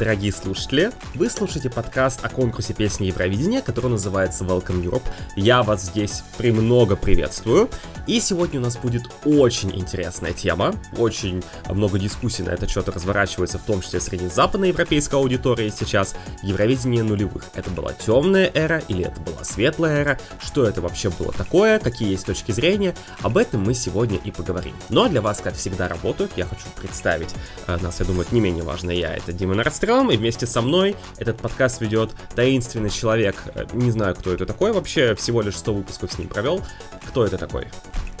дорогие слушатели! Вы слушаете подкаст о конкурсе песни Евровидения, который называется Welcome Europe. Я вас здесь премного приветствую. И сегодня у нас будет очень интересная тема. Очень много дискуссий на этот счет разворачивается, в том числе среди западноевропейской аудитории сейчас. Евровидение нулевых. Это была темная эра или это была светлая эра? Что это вообще было такое? Какие есть точки зрения? Об этом мы сегодня и поговорим. Ну а для вас, как всегда, работают. Я хочу представить э, нас, я думаю, это не менее важно. Я это Дима Норстром, и вместе со мной этот подкаст ведет таинственный человек. Э, не знаю, кто это такой вообще, всего лишь 100 выпусков с ним провел. Кто это такой?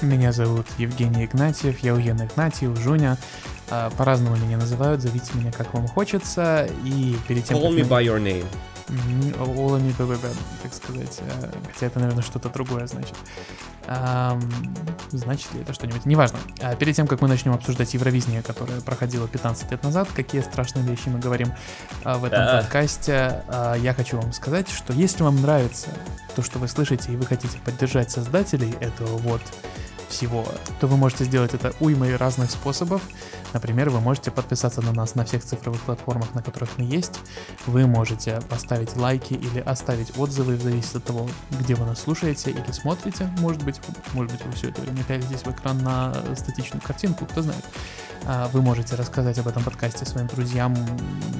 Меня зовут Евгений Игнатьев, я Уен Игнатьев, Жуня. А, по-разному меня называют, зовите меня как вам хочется. И перед тем, Call me by your name. All me by так сказать. Э, хотя это, наверное, что-то другое значит. Значит ли это что-нибудь? Неважно. А перед тем, как мы начнем обсуждать Евровидение, которое проходило 15 лет назад, какие страшные вещи мы говорим а, в этом а. подкасте, я хочу вам сказать, что если вам нравится то, что вы слышите, и вы хотите поддержать создателей этого вот всего, то вы можете сделать это уймой разных способов. Например, вы можете подписаться на нас на всех цифровых платформах, на которых мы есть. Вы можете поставить лайки или оставить отзывы, в зависимости от того, где вы нас слушаете или смотрите. Может быть, может быть, вы все это время пялитесь в экран на статичную картинку, кто знает. А, вы можете рассказать об этом подкасте своим друзьям,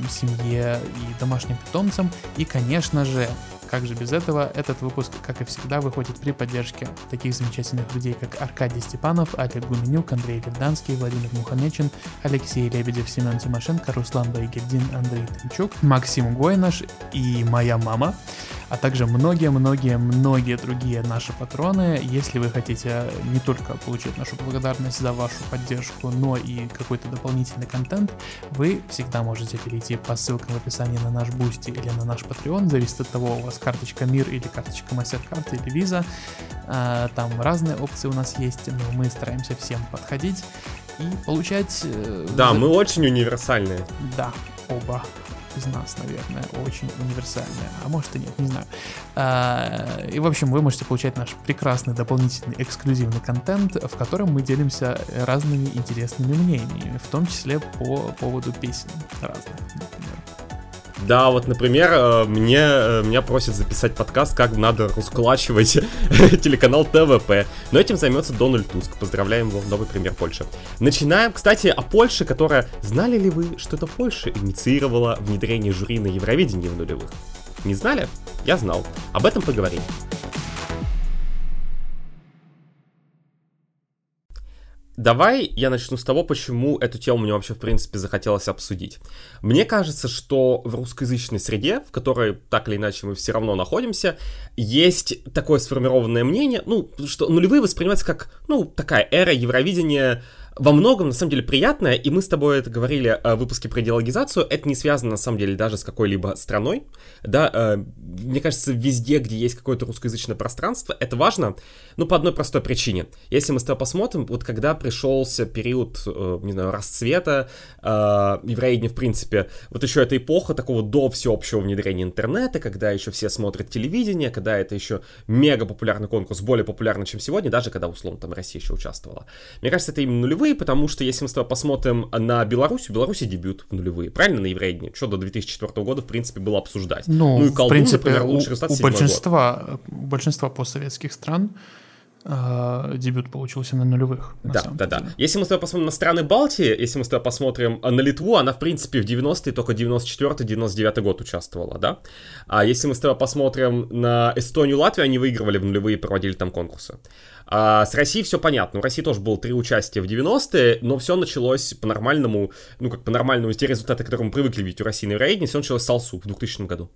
семье и домашним питомцам. И, конечно же, как же без этого, этот выпуск, как и всегда, выходит при поддержке таких замечательных людей, как Аркадий Степанов, Олег Гуменюк, Андрей Левданский, Владимир Мухамечин, Алексей Лебедев, Семен Тимошенко, Руслан Байгельдин, Андрей Тымчук, Максим Гойнаш и моя мама а также многие-многие-многие другие наши патроны. Если вы хотите не только получить нашу благодарность за вашу поддержку, но и какой-то дополнительный контент, вы всегда можете перейти по ссылкам в описании на наш Бусти или на наш Patreon, зависит от того, у вас карточка Мир или карточка MasterCard или Visa. А, там разные опции у нас есть, но мы стараемся всем подходить и получать... Э, да, мы очень универсальные. Да, оба из нас, наверное, очень универсальная, а может и нет, не знаю. А, и, в общем, вы можете получать наш прекрасный дополнительный эксклюзивный контент, в котором мы делимся разными интересными мнениями, в том числе по поводу песен разных, например. Да, вот, например, э, мне, э, меня просят записать подкаст, как надо раскулачивать телеканал ТВП. Но этим займется Дональд Туск. Поздравляем его, новый пример Польши. Начинаем, кстати, о Польше, которая... Знали ли вы, что это Польша инициировала внедрение жюри на Евровидении в нулевых? Не знали? Я знал. Об этом поговорим. Давай я начну с того, почему эту тему мне вообще, в принципе, захотелось обсудить. Мне кажется, что в русскоязычной среде, в которой так или иначе мы все равно находимся, есть такое сформированное мнение, ну, что нулевые воспринимаются как, ну, такая эра Евровидения, во многом, на самом деле, приятное, и мы с тобой это говорили в выпуске про идеологизацию, это не связано, на самом деле, даже с какой-либо страной, да, э, мне кажется, везде, где есть какое-то русскоязычное пространство, это важно, ну, по одной простой причине. Если мы с тобой посмотрим, вот когда пришелся период, э, не знаю, расцвета э, евровидения, в принципе, вот еще эта эпоха такого до всеобщего внедрения интернета, когда еще все смотрят телевидение, когда это еще мега популярный конкурс, более популярный, чем сегодня, даже когда, условно, там Россия еще участвовала. Мне кажется, это именно нулевые нулевые, потому что если мы с тобой посмотрим на Беларусь, у Беларуси дебют в нулевые, правильно, на Евровидении? Что до 2004 года, в принципе, было обсуждать. Ну, ну и Колдун, в принципе, например, лучший результат у, у большинства, у большинства постсоветских стран э, дебют получился на нулевых. На да, да, деле. да. Если мы с тобой посмотрим на страны Балтии, если мы с тобой посмотрим на Литву, она, в принципе, в 90-е, только 94-99 год участвовала, да? А если мы с тобой посмотрим на Эстонию, Латвию, они выигрывали в нулевые, проводили там конкурсы. А с Россией все понятно. У России тоже было три участия в 90-е, но все началось по-нормальному, ну как по-нормальному, те результаты, которые мы привыкли видеть у России на Евровидении, все началось с Алсу в 2000 году.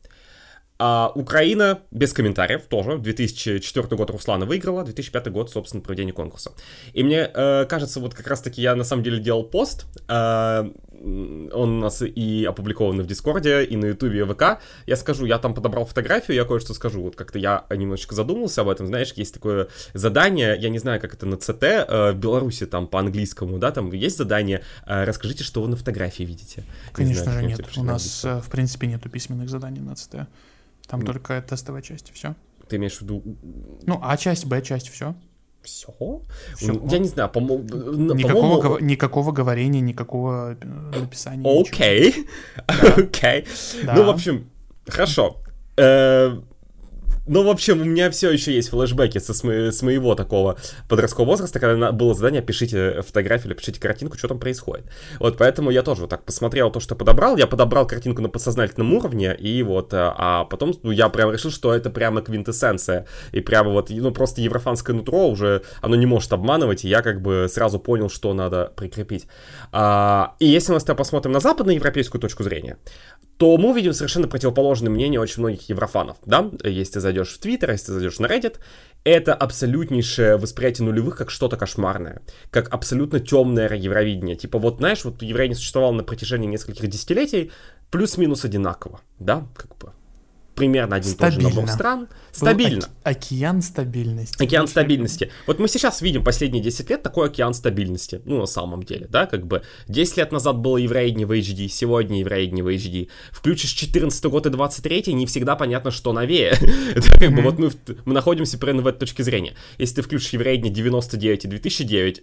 А Украина, без комментариев, тоже. 2004 год Руслана выиграла, 2005 год, собственно, проведение конкурса. И мне э, кажется, вот как раз-таки я на самом деле делал пост, э, он у нас и опубликован в Дискорде, и на Ютубе, и ВК. Я скажу, я там подобрал фотографию, я кое-что скажу. Вот как-то я немножечко задумался об этом. Знаешь, есть такое задание, я не знаю, как это на ЦТ, э, в Беларуси там по-английскому, да, там есть задание, э, расскажите, что вы на фотографии видите. Конечно знаю, же нет, у нас, э, в принципе, нету письменных заданий на ЦТ. Там ну, только тестовая часть, все. Ты имеешь в виду... Ну, А часть, Б часть, все. Все. Я не знаю, по-моему... Никакого, по никакого говорения, никакого э, написания. Окей. Окей. Ну, в общем, хорошо. Ну, в общем, у меня все еще есть флешбеки со, с, мо- с моего такого подросткового возраста, когда было задание, пишите фотографию или пишите картинку, что там происходит. Вот, поэтому я тоже вот так посмотрел то, что подобрал. Я подобрал картинку на подсознательном уровне, и вот, э, а потом ну, я прям решил, что это прямо квинтэссенция. И прямо вот, ну, просто еврофанское нутро уже, оно не может обманывать, и я как бы сразу понял, что надо прикрепить. А, и если мы с тобой посмотрим на западноевропейскую точку зрения, то мы увидим совершенно противоположное мнение очень многих еврофанов, да, если ты зайдешь в Твиттер, если ты зайдешь на Reddit, это абсолютнейшее восприятие нулевых как что-то кошмарное, как абсолютно темное Евровидение. Типа вот, знаешь, вот Евровидение существовало на протяжении нескольких десятилетий, плюс-минус одинаково, да, как бы примерно один Стабильно. тот же набор стран. Стабильно. Ок- океан стабильности. Океан стабильности. Вот мы сейчас видим последние 10 лет такой океан стабильности. Ну, на самом деле, да, как бы 10 лет назад было евреидни в HD, сегодня евреидни в HD. Включишь 14 год и 23 не всегда понятно, что новее. Это как бы вот мы, мы находимся примерно в этой точке зрения. Если ты включишь Евровидение 99 и 2009,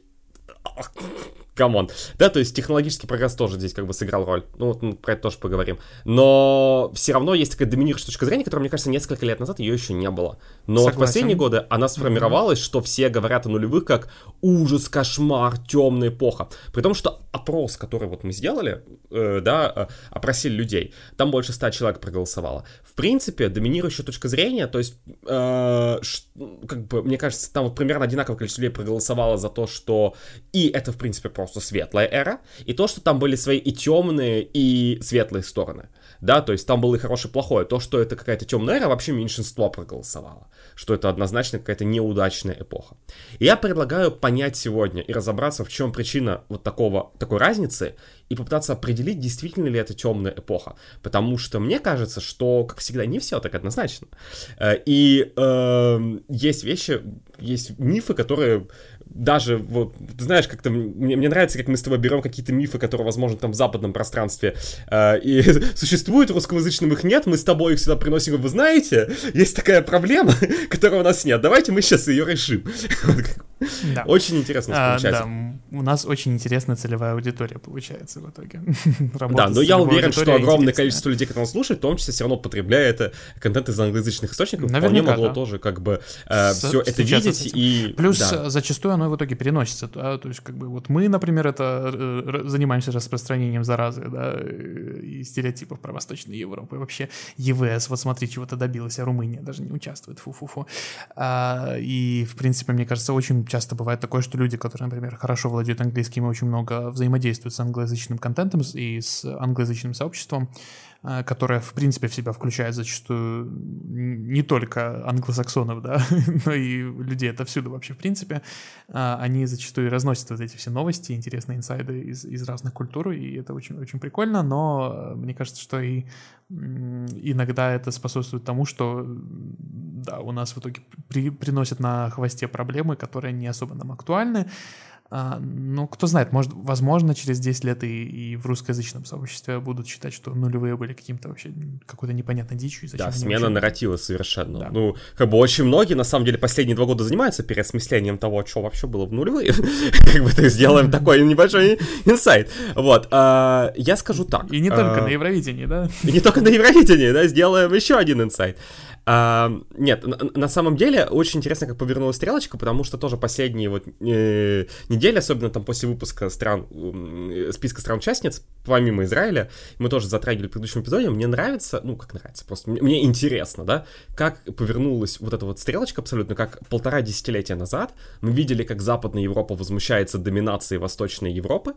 come on. Да, то есть технологический прогресс тоже здесь как бы сыграл роль. Ну, вот мы про это тоже поговорим. Но все равно есть такая доминирующая точка зрения, которая, мне кажется, несколько лет назад ее еще не было. Но Согласен. в последние годы она сформировалась, mm-hmm. что все говорят о нулевых как ужас, кошмар, темная эпоха. При том, что опрос, который вот мы сделали, э, да, э, опросили людей, там больше ста человек проголосовало. В принципе, доминирующая точка зрения, то есть, э, ш, как бы, мне кажется, там вот примерно одинаковое количество людей проголосовало за то, что и это, в принципе, просто светлая эра, и то, что там были свои и темные, и светлые стороны. Да, то есть там было и хорошее, и плохое. То, что это какая-то темная эра, вообще меньшинство проголосовало. Что это однозначно какая-то неудачная эпоха. И я предлагаю понять сегодня и разобраться, в чем причина вот такого, такой разницы, и попытаться определить, действительно ли это темная эпоха. Потому что мне кажется, что, как всегда, не все так однозначно. Э, и э, есть вещи, есть мифы, которые даже вот, знаешь, как-то мне, мне нравится, как мы с тобой берем какие-то мифы, которые, возможно, там в западном пространстве э, и существуют, русскоязычным их нет, мы с тобой их сюда приносим, вы знаете, есть такая проблема, которой у нас нет, давайте мы сейчас ее решим. Да. Очень интересно а, Да, у нас очень интересная целевая аудитория получается в итоге. да, но я уверен, что огромное количество людей, которые нас слушают, в том числе все равно потребляет контент из англоязычных источников, Наверняка, вполне могло да. тоже как бы э, все это видеть и... Плюс да. зачастую оно в итоге переносится, да, то есть как бы вот мы, например, это э, занимаемся распространением заразы, да, и стереотипов про Восточную Европу, и вообще ЕВС, вот смотри, чего-то добилась, а Румыния даже не участвует, фу-фу-фу. А, и, в принципе, мне кажется, очень часто бывает такое, что люди, которые, например, хорошо владеют английским и очень много взаимодействуют с англоязычным контентом и с англоязычным сообществом, э, которое, в принципе, в себя включает зачастую не только англосаксонов, да, но и людей отовсюду вообще, в принципе, а, они зачастую разносят вот эти все новости, интересные инсайды из, из разных культур, и это очень-очень прикольно, но э, мне кажется, что и иногда это способствует тому, что да, у нас в итоге при, приносят на хвосте проблемы, которые не особо нам актуальны, а, ну, кто знает, может, возможно, через 10 лет и, и в русскоязычном сообществе будут считать, что нулевые были каким-то вообще какой-то непонятной дичью. Да, смена вообще... нарратива совершенно. Да. Ну, как бы очень многие, на самом деле, последние два года занимаются переосмыслением того, что вообще было в нулевые. Как бы сделаем такой небольшой инсайт. Вот, а, я скажу так. И не только а, на Евровидении, да? И не только на Евровидении, да, сделаем еще один инсайт. А, нет, на, на самом деле очень интересно, как повернулась стрелочка, потому что тоже последние вот э, недели, особенно там после выпуска стран, э, списка стран-участниц, помимо Израиля, мы тоже затрагивали в предыдущем эпизоде, мне нравится, ну как нравится, просто мне, мне интересно, да, как повернулась вот эта вот стрелочка абсолютно, как полтора десятилетия назад мы видели, как Западная Европа возмущается доминацией Восточной Европы,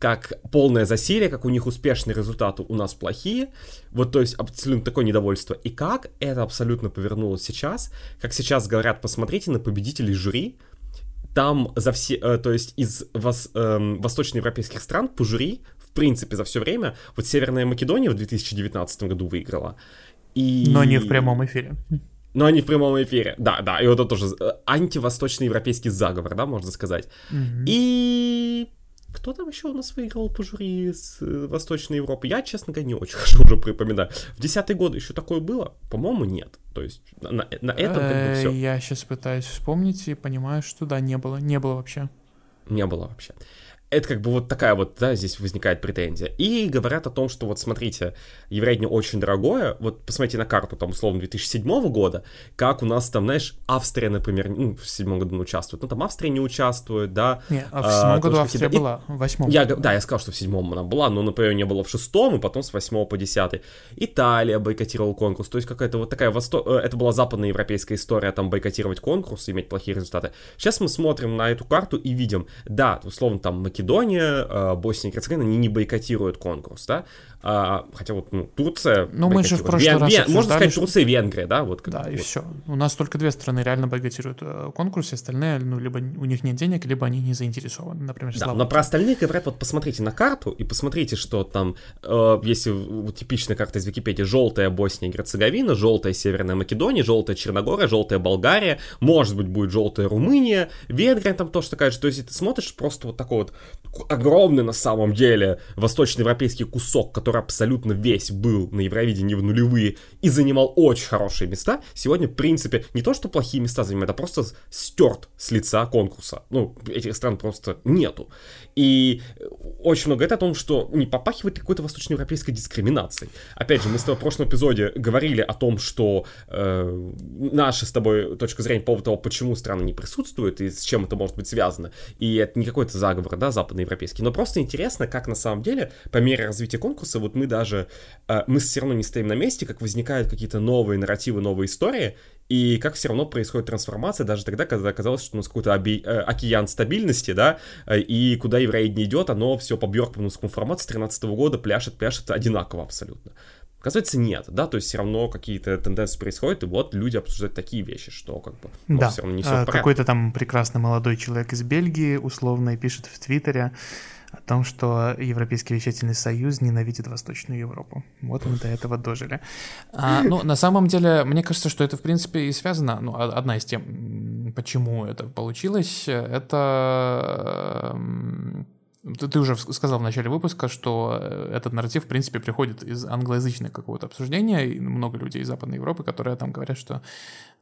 как полное засилие, как у них успешные результаты, у нас плохие. Вот, то есть, абсолютно такое недовольство. И как это абсолютно повернулось сейчас, как сейчас говорят, посмотрите на победителей жюри, там за все, э, то есть из вос, э, восточноевропейских стран по жюри, в принципе, за все время, вот Северная Македония в 2019 году выиграла. И... Но не в прямом эфире. Но они в прямом эфире. Да, да, и вот это тоже э, антивосточноевропейский заговор, да, можно сказать. Mm-hmm. И Кто там еще у нас выиграл по жюри с э, Восточной Европы? Я, честно говоря, не очень хорошо уже припоминаю. В десятые годы еще такое было? По-моему, нет. То есть на, на этом как бы все. Я сейчас пытаюсь вспомнить и понимаю, что да, не было. Не было вообще. Не было вообще это как бы вот такая вот, да, здесь возникает претензия. И говорят о том, что вот смотрите, евровидение очень дорогое, вот посмотрите на карту, там, условно, 2007 года, как у нас там, знаешь, Австрия, например, ну, в седьмом году не участвует, ну, там Австрия не участвует, да. Не, а в седьмом а, году Австрия и... была, в восьмом. Я, да, я сказал, что в седьмом она была, но, например, не было в шестом, и потом с восьмого по десятый. Италия бойкотировала конкурс, то есть какая-то вот такая, восто... Э, это была западноевропейская история, там, бойкотировать конкурс, иметь плохие результаты. Сейчас мы смотрим на эту карту и видим, да, условно, там, Македония, э, Босния и Герцеговина, они не бойкотируют конкурс, да, а, хотя вот ну, Турция... Ну, мы же в прошлый Вен, раз Вен, Можно сказать, что... Турция и Венгрия, да? Вот, да, вот. и все. У нас только две страны реально бойкотируют э, конкурс, остальные, ну, либо у них нет денег, либо они не заинтересованы, например, Да, но про остальных говорят, вот посмотрите на карту и посмотрите, что там, э, если вот, типичная карта из Википедии, желтая Босния и Герцеговина, желтая Северная Македония, желтая Черногория, желтая Болгария, может быть, будет желтая Румыния, Венгрия там тоже такая же. То есть, ты смотришь просто вот такой вот огромный на самом деле восточноевропейский кусок, который абсолютно весь весь был на Евровидении в нулевые и занимал очень хорошие места, сегодня, в принципе, не то, что плохие места занимает, а просто стерт с лица конкурса. Ну, этих стран просто нету. И очень много это о том, что не попахивает какой-то восточноевропейской дискриминацией. Опять же, мы с тобой в прошлом эпизоде говорили о том, что э, наша с тобой точка зрения по поводу того, почему страны не присутствуют и с чем это может быть связано. И это не какой-то заговор, да, западноевропейский. Но просто интересно, как на самом деле, по мере развития конкурса, вот мы даже Э, мы все равно не стоим на месте, как возникают какие-то новые нарративы, новые истории, и как все равно происходит трансформация даже тогда, когда казалось, что у нас какой-то оби- э, океан стабильности, да, э, и куда евреи не идет, оно все по бьоркмановскому формату с 13 года пляшет, пляшет одинаково абсолютно. Оказывается, нет, да, то есть все равно какие-то тенденции происходят, и вот люди обсуждают такие вещи, что как бы ну, да. все равно не все а, Какой-то там прекрасный молодой человек из Бельгии условно пишет в Твиттере, о том, что Европейский вещательный союз ненавидит Восточную Европу. Вот мы до этого дожили. А, ну, на самом деле, мне кажется, что это, в принципе, и связано, ну, одна из тем, почему это получилось, это ты, уже сказал в начале выпуска, что э, этот нарратив, в принципе, приходит из англоязычного какого-то обсуждения, и много людей из Западной Европы, которые там говорят, что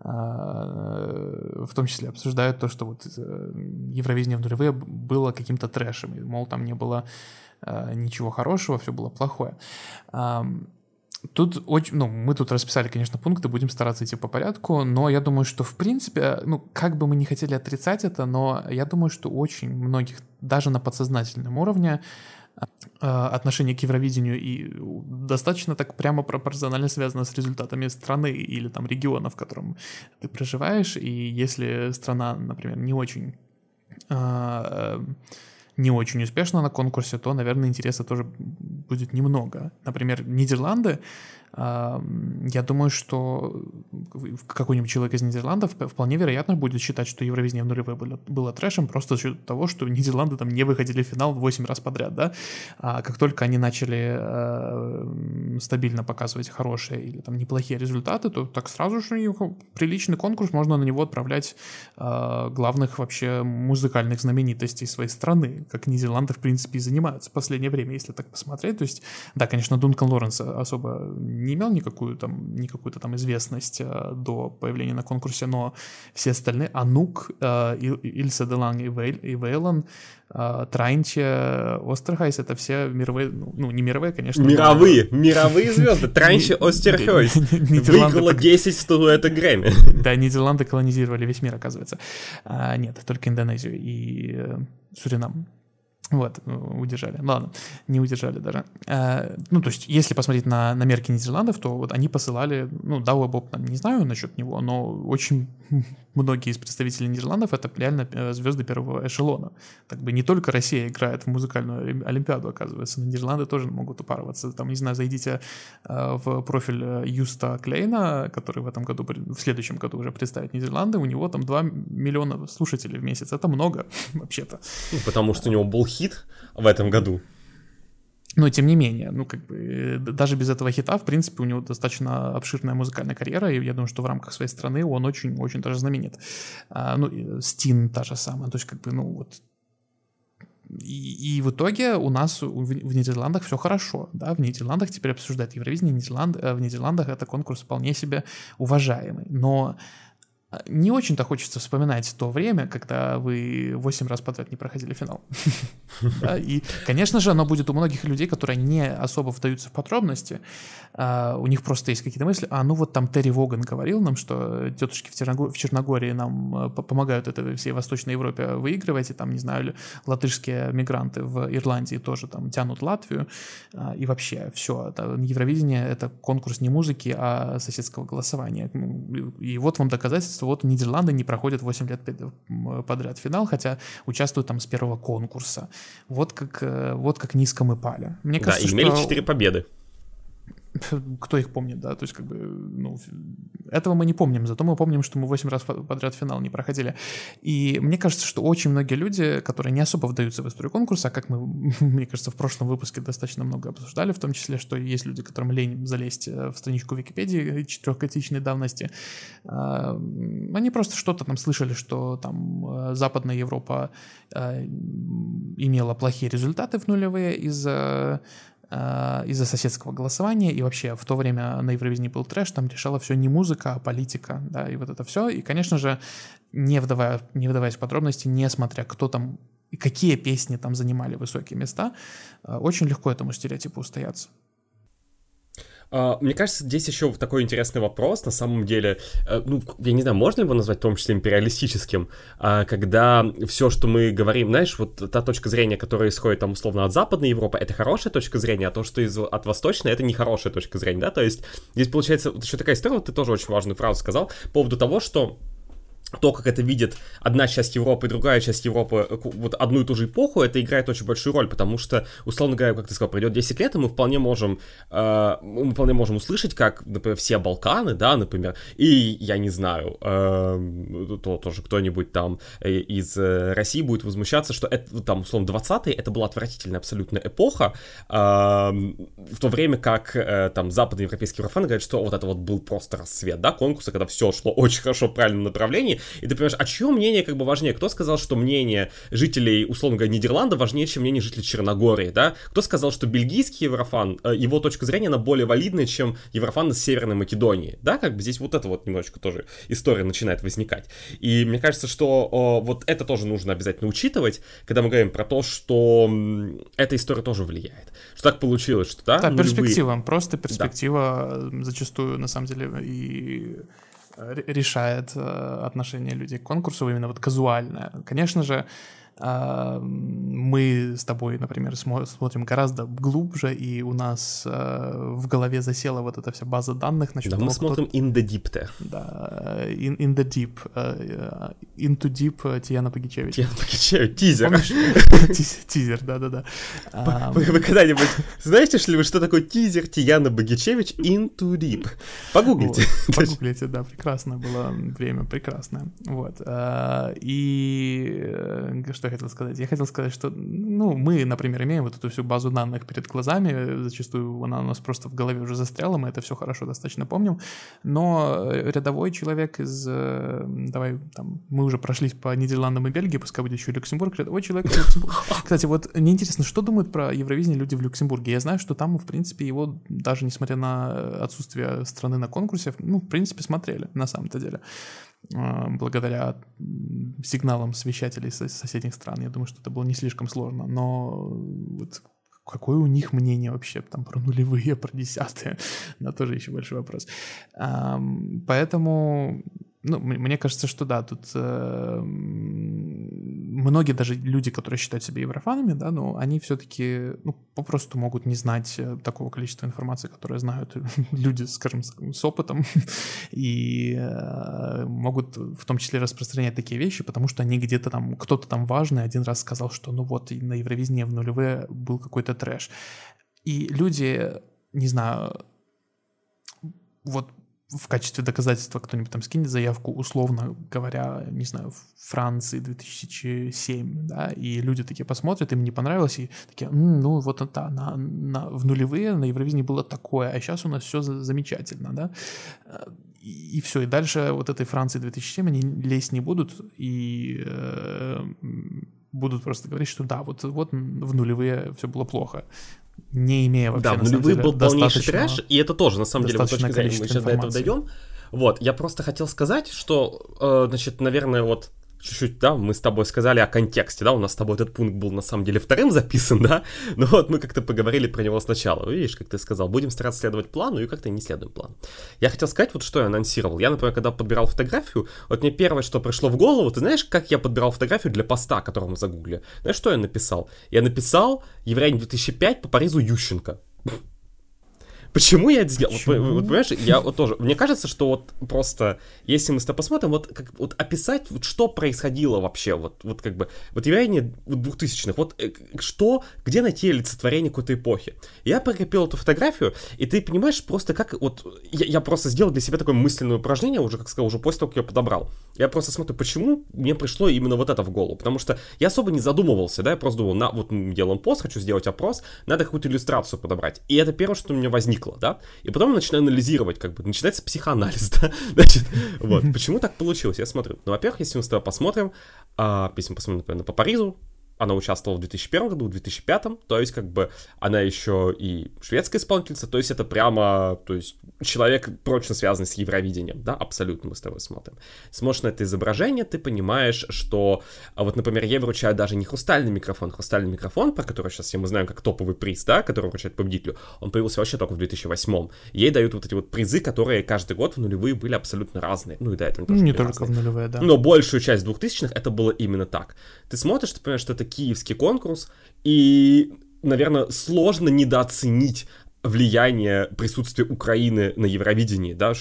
э, в том числе обсуждают то, что вот э, Евровидение в нулевые было каким-то трэшем, и, мол, там не было э, ничего хорошего, все было плохое. Тут очень, ну, мы тут расписали, конечно, пункты, будем стараться идти по порядку, но я думаю, что в принципе, ну, как бы мы не хотели отрицать это, но я думаю, что очень многих, даже на подсознательном уровне, а, отношение к Евровидению и достаточно так прямо пропорционально связано с результатами страны или там региона, в котором ты проживаешь, и если страна, например, не очень не очень успешно на конкурсе, то, наверное, интереса тоже будет немного. Например, Нидерланды я думаю, что какой-нибудь человек из Нидерландов вполне вероятно будет считать, что Евровидение в нулевые было, было трэшем просто за счет того, что Нидерланды там не выходили в финал 8 раз подряд, да, а как только они начали э, стабильно показывать хорошие или там неплохие результаты, то так сразу же у них приличный конкурс, можно на него отправлять э, главных вообще музыкальных знаменитостей своей страны, как Нидерланды в принципе и занимаются в последнее время, если так посмотреть, то есть, да, конечно, Дункан Лоренс особо не имел никакую там, никакую-то там известность э, до появления на конкурсе, но все остальные, Анук, э, Ильса Деланг и, Вейл, и Вейлон, э, Трайнче, Остерхайс, это все мировые, ну, ну не мировые, конечно. Мировые, но... мировые звезды. Трайнче, Остерхайс. Выиграла 10 статуэток Грэмми. Да, Нидерланды колонизировали весь мир, оказывается. А, нет, только Индонезию и э, Суринам. Вот, э, удержали. Ладно, не удержали даже. Э, ну, то есть, если посмотреть на, на мерки Нидерландов, то вот они посылали, ну, Дауа Боб, не знаю насчет него, но очень многие из представителей Нидерландов это реально э, звезды первого эшелона. Так бы не только Россия играет в музыкальную Олимпиаду, оказывается, Нидерланды тоже могут упарываться. Там, не знаю, зайдите э, в профиль э, Юста Клейна, который в этом году, в следующем году уже представит Нидерланды, у него там 2 миллиона слушателей в месяц. Это много, вообще-то. Ну, потому что у него был хит в этом году. Но тем не менее, ну как бы э, даже без этого хита, в принципе, у него достаточно обширная музыкальная карьера, и я думаю, что в рамках своей страны он очень-очень даже знаменит. А, ну, Стин та же самая, то есть как бы, ну вот и, и в итоге у нас в, в Нидерландах все хорошо, да, в Нидерландах теперь обсуждают Евровидение, Нидерланд, э, в Нидерландах это конкурс вполне себе уважаемый, но не очень-то хочется вспоминать то время, когда вы 8 раз подряд не проходили финал. И, конечно же, оно будет у многих людей, которые не особо вдаются в подробности. А, у них просто есть какие-то мысли. А ну вот там Терри Воган говорил нам, что тетушки в Черногории нам э, помогают это всей Восточной Европе выигрывать, и там, не знаю, латышские мигранты в Ирландии тоже там тянут Латвию. А, и вообще все. Евровидение — это конкурс не музыки, а соседского голосования. И вот вам доказательство доказательство. Вот Нидерланды не проходят 8 лет подряд финал, хотя участвуют там с первого конкурса. Вот как, э, вот как низко мы пали. Мне кажется, да, имели что... 4 победы. кто их помнит, да, то есть как бы, ну, этого мы не помним, зато мы помним, что мы 8 раз подряд финал не проходили. И мне кажется, что очень многие люди, которые не особо вдаются в историю конкурса, как мы, мне кажется, в прошлом выпуске достаточно много обсуждали, в том числе, что есть люди, которым лень залезть э, в страничку Википедии четырехгодичной давности, а, они просто что-то там слышали, что там э, Западная Европа э, имела плохие результаты в нулевые из-за Э, из-за соседского голосования, и вообще в то время на Евровидении был трэш, там решала все не музыка, а политика, да, и вот это все, и, конечно же, не, вдавая, не вдаваясь в подробности, не смотря, кто там и какие песни там занимали высокие места, э, очень легко этому стереотипу устояться. А, мне кажется, здесь еще такой интересный вопрос, на самом деле, э, ну, я не знаю, можно его назвать в том числе империалистическим, а, когда все, что мы говорим, знаешь, вот та точка зрения, которая исходит там условно от Западной Европы, это хорошая точка зрения, а то, что из, от Восточной, это нехорошая точка зрения, да, то есть здесь получается вот еще такая история, вот ты тоже очень важную фразу сказал, по поводу того, что то, как это видит одна часть Европы и другая часть Европы, э, вот одну и ту же эпоху, это играет очень большую роль, потому что, условно говоря, как ты сказал, пройдет 10 лет, и мы вполне можем, э, мы вполне можем услышать, как, например, все Балканы, да, например, и, я не знаю, э, то тоже кто-нибудь там э, из э, России будет возмущаться, что это, там, условно, 20-е, это была отвратительная абсолютно эпоха, э, в то время как, э, там, западноевропейские профаны говорят, что вот это вот был просто рассвет, да, конкурса, когда все шло очень хорошо в правильном направлении, и ты понимаешь, а чье мнение как бы важнее? Кто сказал, что мнение жителей, условно говоря, Нидерланда важнее, чем мнение жителей Черногории, да? Кто сказал, что бельгийский еврофан, э, его точка зрения, она более валидная, чем еврофан из Северной Македонии, да? Как бы здесь вот это вот немножечко тоже история начинает возникать. И мне кажется, что о, вот это тоже нужно обязательно учитывать, когда мы говорим про то, что эта история тоже влияет. Что так получилось, что, да? Да, перспектива, просто перспектива да. зачастую, на самом деле, и решает э, отношение людей к конкурсу именно вот казуальное. Конечно же, мы с тобой, например, смотрим гораздо глубже, и у нас э, в голове засела вот эта вся база данных. Насчет да, того, мы смотрим кто... in the deep -то. Да, in, in the deep. Uh, into deep Тияна Пагичевич. Тияна Пагичевич, тизер. Тизер, да-да-да. Вы когда-нибудь знаете, что ли вы, что такое тизер Тияна Багичевич into deep? Погуглите. Погуглите, да, прекрасное было время, прекрасное. Вот. И что я хотел сказать? Я хотел сказать, что, ну, мы, например, имеем вот эту всю базу данных перед глазами, зачастую она у нас просто в голове уже застряла, мы это все хорошо достаточно помним, но рядовой человек из, э, давай, там, мы уже прошлись по Нидерландам и Бельгии, пускай будет еще Люксембург, рядовой человек из Люксембурга. Кстати, вот мне интересно, что думают про Евровидение люди в Люксембурге? Я знаю, что там, в принципе, его, даже несмотря на отсутствие страны на конкурсе, ну, в принципе, смотрели, на самом-то деле. А, благодаря сигналам свещателей соседних стран. Я думаю, что это было не слишком сложно, но вот какое у них мнение вообще там про нулевые, про десятые, на тоже еще большой вопрос. Поэтому ну, мне кажется, что да, тут э, многие даже люди, которые считают себя еврофанами, да, но они все-таки ну, попросту могут не знать э, такого количества информации, которое знают люди, скажем, с опытом, и э, могут в том числе распространять такие вещи, потому что они где-то там, кто-то там важный один раз сказал, что ну вот на Евровидении в нулевые был какой-то трэш. И люди, не знаю, вот в качестве доказательства кто-нибудь там скинет заявку, условно говоря, не знаю, в Франции 2007, да, и люди такие посмотрят, им не понравилось, и такие, М, ну вот это, на, на, в нулевые на Евровидении было такое, а сейчас у нас все замечательно, да, и, и все, и дальше вот этой Франции 2007 они лезть не будут, и э, будут просто говорить, что да, вот, вот в нулевые все было плохо не имея вообще, Да, в нулевые был полнейший трэш, и это тоже, на самом деле, вот точка зрения, мы сейчас до этого дойдем. Вот, я просто хотел сказать, что, э, значит, наверное, вот чуть-чуть, да, мы с тобой сказали о контексте, да, у нас с тобой этот пункт был на самом деле вторым записан, да, но вот мы как-то поговорили про него сначала, видишь, как ты сказал, будем стараться следовать плану и как-то не следуем плану. Я хотел сказать, вот что я анонсировал. Я, например, когда подбирал фотографию, вот мне первое, что пришло в голову, ты знаешь, как я подбирал фотографию для поста, который мы загугли? Знаешь, что я написал? Я написал «Еврей 2005 по Паризу Ющенко». Почему я это сделал? Вот, вот, понимаешь, я вот тоже, мне кажется, что вот просто, если мы с тобой посмотрим, вот, как, вот описать, вот что происходило вообще, вот, вот как бы, вот явление двухтысячных, вот э, что, где найти олицетворение какой-то эпохи. Я прикрепил эту фотографию, и ты понимаешь просто как, вот, я, я просто сделал для себя такое мысленное упражнение, уже, как сказал, уже после того, как я подобрал. Я просто смотрю, почему мне пришло именно вот это в голову, потому что я особо не задумывался, да, я просто думал, на, вот мы делаем пост, хочу сделать опрос, надо какую-то иллюстрацию подобрать. И это первое, что у меня возникло возникло, да, и потом начинаю анализировать, как бы, начинается психоанализ, да, значит, вот, почему так получилось, я смотрю, ну, во-первых, если мы с тобой посмотрим, а, если мы посмотрим, например, по Паризу, она участвовала в 2001 году, в 2005, то есть как бы она еще и шведская исполнительница, то есть это прямо, то есть человек прочно связанный с Евровидением, да, абсолютно мы с тобой смотрим. Смотришь на это изображение, ты понимаешь, что, а вот, например, ей вручают даже не хрустальный микрофон, хрустальный микрофон, про который сейчас все мы знаем как топовый приз, да, который вручает победителю, он появился вообще только в 2008 Ей дают вот эти вот призы, которые каждый год в нулевые были абсолютно разные, ну и да, это тоже Не только разные. в нулевые, да. Но большую часть двухтысячных это было именно так. Ты смотришь, ты понимаешь, что это киевский конкурс, и наверное, сложно недооценить влияние присутствия Украины на Евровидении, да,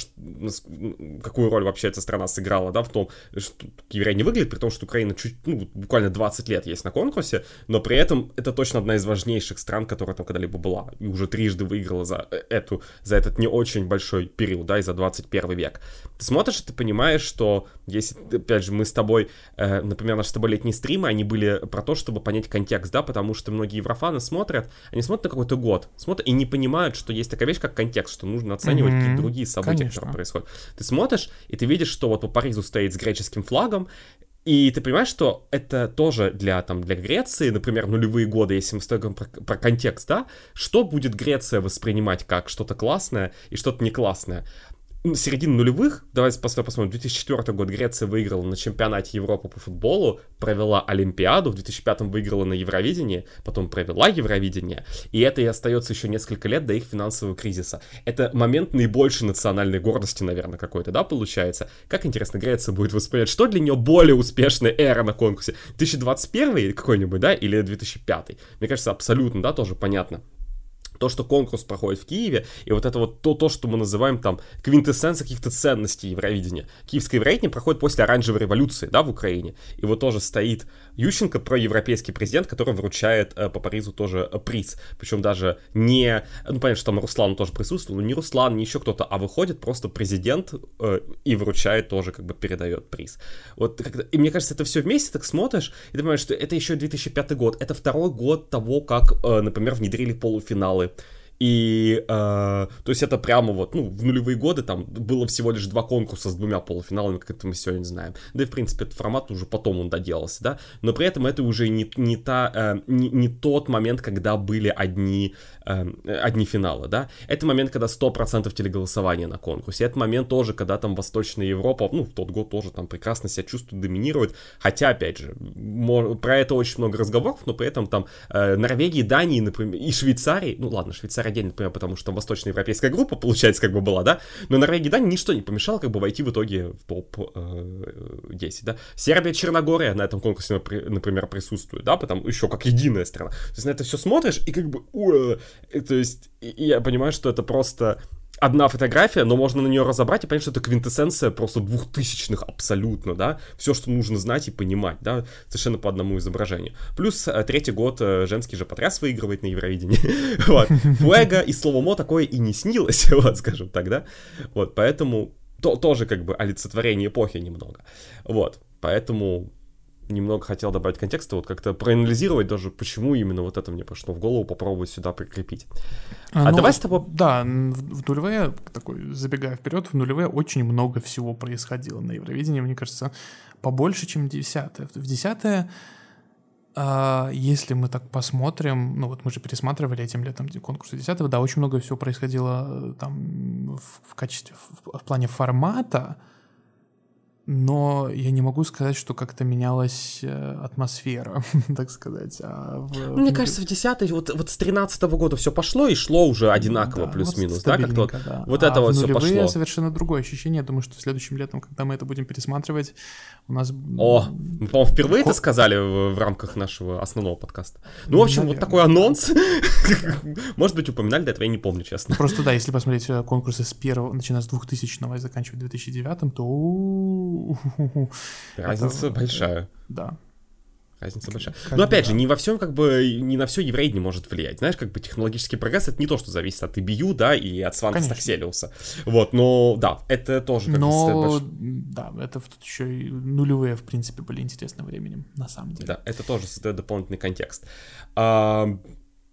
какую роль вообще эта страна сыграла, да, в том, что евреи не выглядит, при том, что Украина чуть, ну, буквально 20 лет есть на конкурсе, но при этом это точно одна из важнейших стран, которая там когда-либо была, и уже трижды выиграла за э, эту, за этот не очень большой период, да, и за 21 век. Ты смотришь, и ты понимаешь, что, если, опять же, мы с тобой, э, например, наши с тобой летние стримы, они были про то, чтобы понять контекст, да, потому что многие еврофаны смотрят, они смотрят на какой-то год, смотрят и не понимают, понимают, что есть такая вещь, как контекст, что нужно оценивать mm-hmm. какие-то другие события, Конечно. которые происходят. Ты смотришь, и ты видишь, что вот по Паризу стоит с греческим флагом, и ты понимаешь, что это тоже для, там, для Греции, например, нулевые годы, если мы стоим про, про контекст, да, что будет Греция воспринимать как что-то классное и что-то не классное середины нулевых, давайте посмотрим, 2004 год Греция выиграла на чемпионате Европы по футболу, провела Олимпиаду, в 2005 выиграла на Евровидении, потом провела Евровидение, и это и остается еще несколько лет до их финансового кризиса. Это момент наибольшей национальной гордости, наверное, какой-то, да, получается? Как интересно Греция будет воспринять, что для нее более успешная эра на конкурсе? 2021 какой-нибудь, да, или 2005? Мне кажется, абсолютно, да, тоже понятно то, что конкурс проходит в Киеве, и вот это вот то, то что мы называем там квинтэссенция каких-то ценностей Евровидения. Киевское Евровидение проходит после оранжевой революции, да, в Украине. И вот тоже стоит Ющенко, проевропейский президент, который вручает э, по Паризу тоже э, приз. Причем даже не, ну понятно, что там Руслан тоже присутствовал, но не Руслан, не еще кто-то, а выходит просто президент э, и вручает тоже, как бы передает приз. Вот, и мне кажется, это все вместе так смотришь, и ты понимаешь, что это еще 2005 год, это второй год того, как, э, например, внедрили полуфиналы и, э, то есть это прямо вот, ну, в нулевые годы там было всего лишь два конкурса с двумя полуфиналами, как это мы сегодня знаем. Да и, в принципе, этот формат уже потом он доделался, да. Но при этом это уже не, не, та, э, не, не тот момент, когда были одни, одни финалы, да. Это момент, когда 100% телеголосования на конкурсе. Это момент тоже, когда там Восточная Европа, ну, в тот год тоже там прекрасно себя чувствует, доминирует. Хотя, опять же, про это очень много разговоров, но при этом там э, Норвегии, Дании, например, и Швейцарии, ну, ладно, Швейцария отдельно, например, потому что там восточноевропейская группа, получается, как бы была, да, но Норвегии, да, ничто не помешало как бы войти в итоге в топ-10, э, да. Сербия, Черногория на этом конкурсе, например, присутствует, да, потому еще как единая страна. То есть на это все смотришь и как бы, то есть я понимаю, что это просто одна фотография, но можно на нее разобрать и понять, что это квинтэссенция просто двухтысячных абсолютно, да, все, что нужно знать и понимать, да, совершенно по одному изображению. Плюс э, третий год э, женский же потряс выигрывает на Евровидении, вот, Фуэго и слово Мо такое и не снилось, вот, скажем так, да, вот, поэтому то, тоже как бы олицетворение эпохи немного, вот, поэтому немного хотел добавить контекста, вот как-то проанализировать даже, почему именно вот это мне пошло в голову, попробовать сюда прикрепить. А, а ну, давай с тобой... Да, в нулевые, такой, забегая вперед, в нулевые очень много всего происходило на Евровидении, мне кажется, побольше, чем в десятые. В десятые а, если мы так посмотрим, ну вот мы же пересматривали этим летом конкурс 10 да, очень много всего происходило э, там в, в качестве, в, в плане формата, но я не могу сказать, что как-то менялась э, атмосфера, так сказать. А в, ну, мне в... кажется, в 10 вот, вот с 13 -го года все пошло и шло уже одинаково, да, плюс-минус, вот да, как-то вот, да. вот а это вот все пошло. совершенно другое ощущение. Я думаю, что следующим летом, когда мы это будем пересматривать, у нас... О, мы, по-моему, впервые Ко... это сказали в, в рамках нашего основного подкаста. Ну, в общем, Наверное. вот такой анонс. Может быть, упоминали до этого, я не помню, честно. Просто да, если посмотреть э, конкурсы с первого, начиная с 2000 и заканчивая 2009, то Разница это, большая. Да. Разница большая. Как Но опять да. же, не во всем, как бы, не на все еврей не может влиять. Знаешь, как бы технологический прогресс это не то, что зависит от IBU, да, и от Сванта Стакселиуса. Вот, но да, это тоже как Но, да, это тут еще и нулевые, в принципе, были интересным временем, на самом деле. Да, это тоже создает дополнительный контекст. А,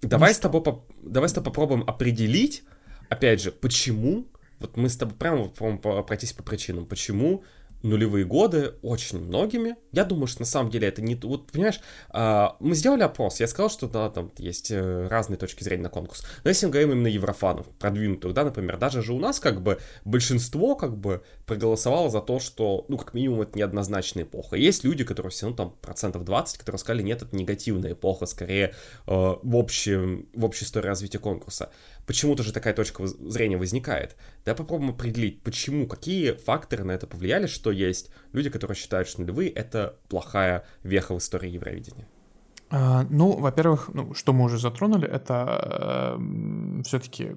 давай, ну с тобой, давай с тобой попробуем определить, опять же, почему, вот мы с тобой прямо попробуем пройтись по причинам, почему нулевые годы очень многими. Я думаю, что на самом деле это не... Вот, понимаешь, а, мы сделали опрос, я сказал, что да, там есть э, разные точки зрения на конкурс. Но если мы говорим именно еврофанов, продвинутых, да, например, даже же у нас как бы большинство как бы проголосовало за то, что, ну, как минимум, это неоднозначная эпоха. Есть люди, которые все равно там процентов 20, которые сказали, нет, это негативная эпоха, скорее э, в, общем, в общей истории развития конкурса почему-то же такая точка зрения возникает. Давай попробуем определить, почему, какие факторы на это повлияли, что есть люди, которые считают, что нулевые — это плохая веха в истории Евровидения. А, ну, во-первых, ну, что мы уже затронули, это э, все-таки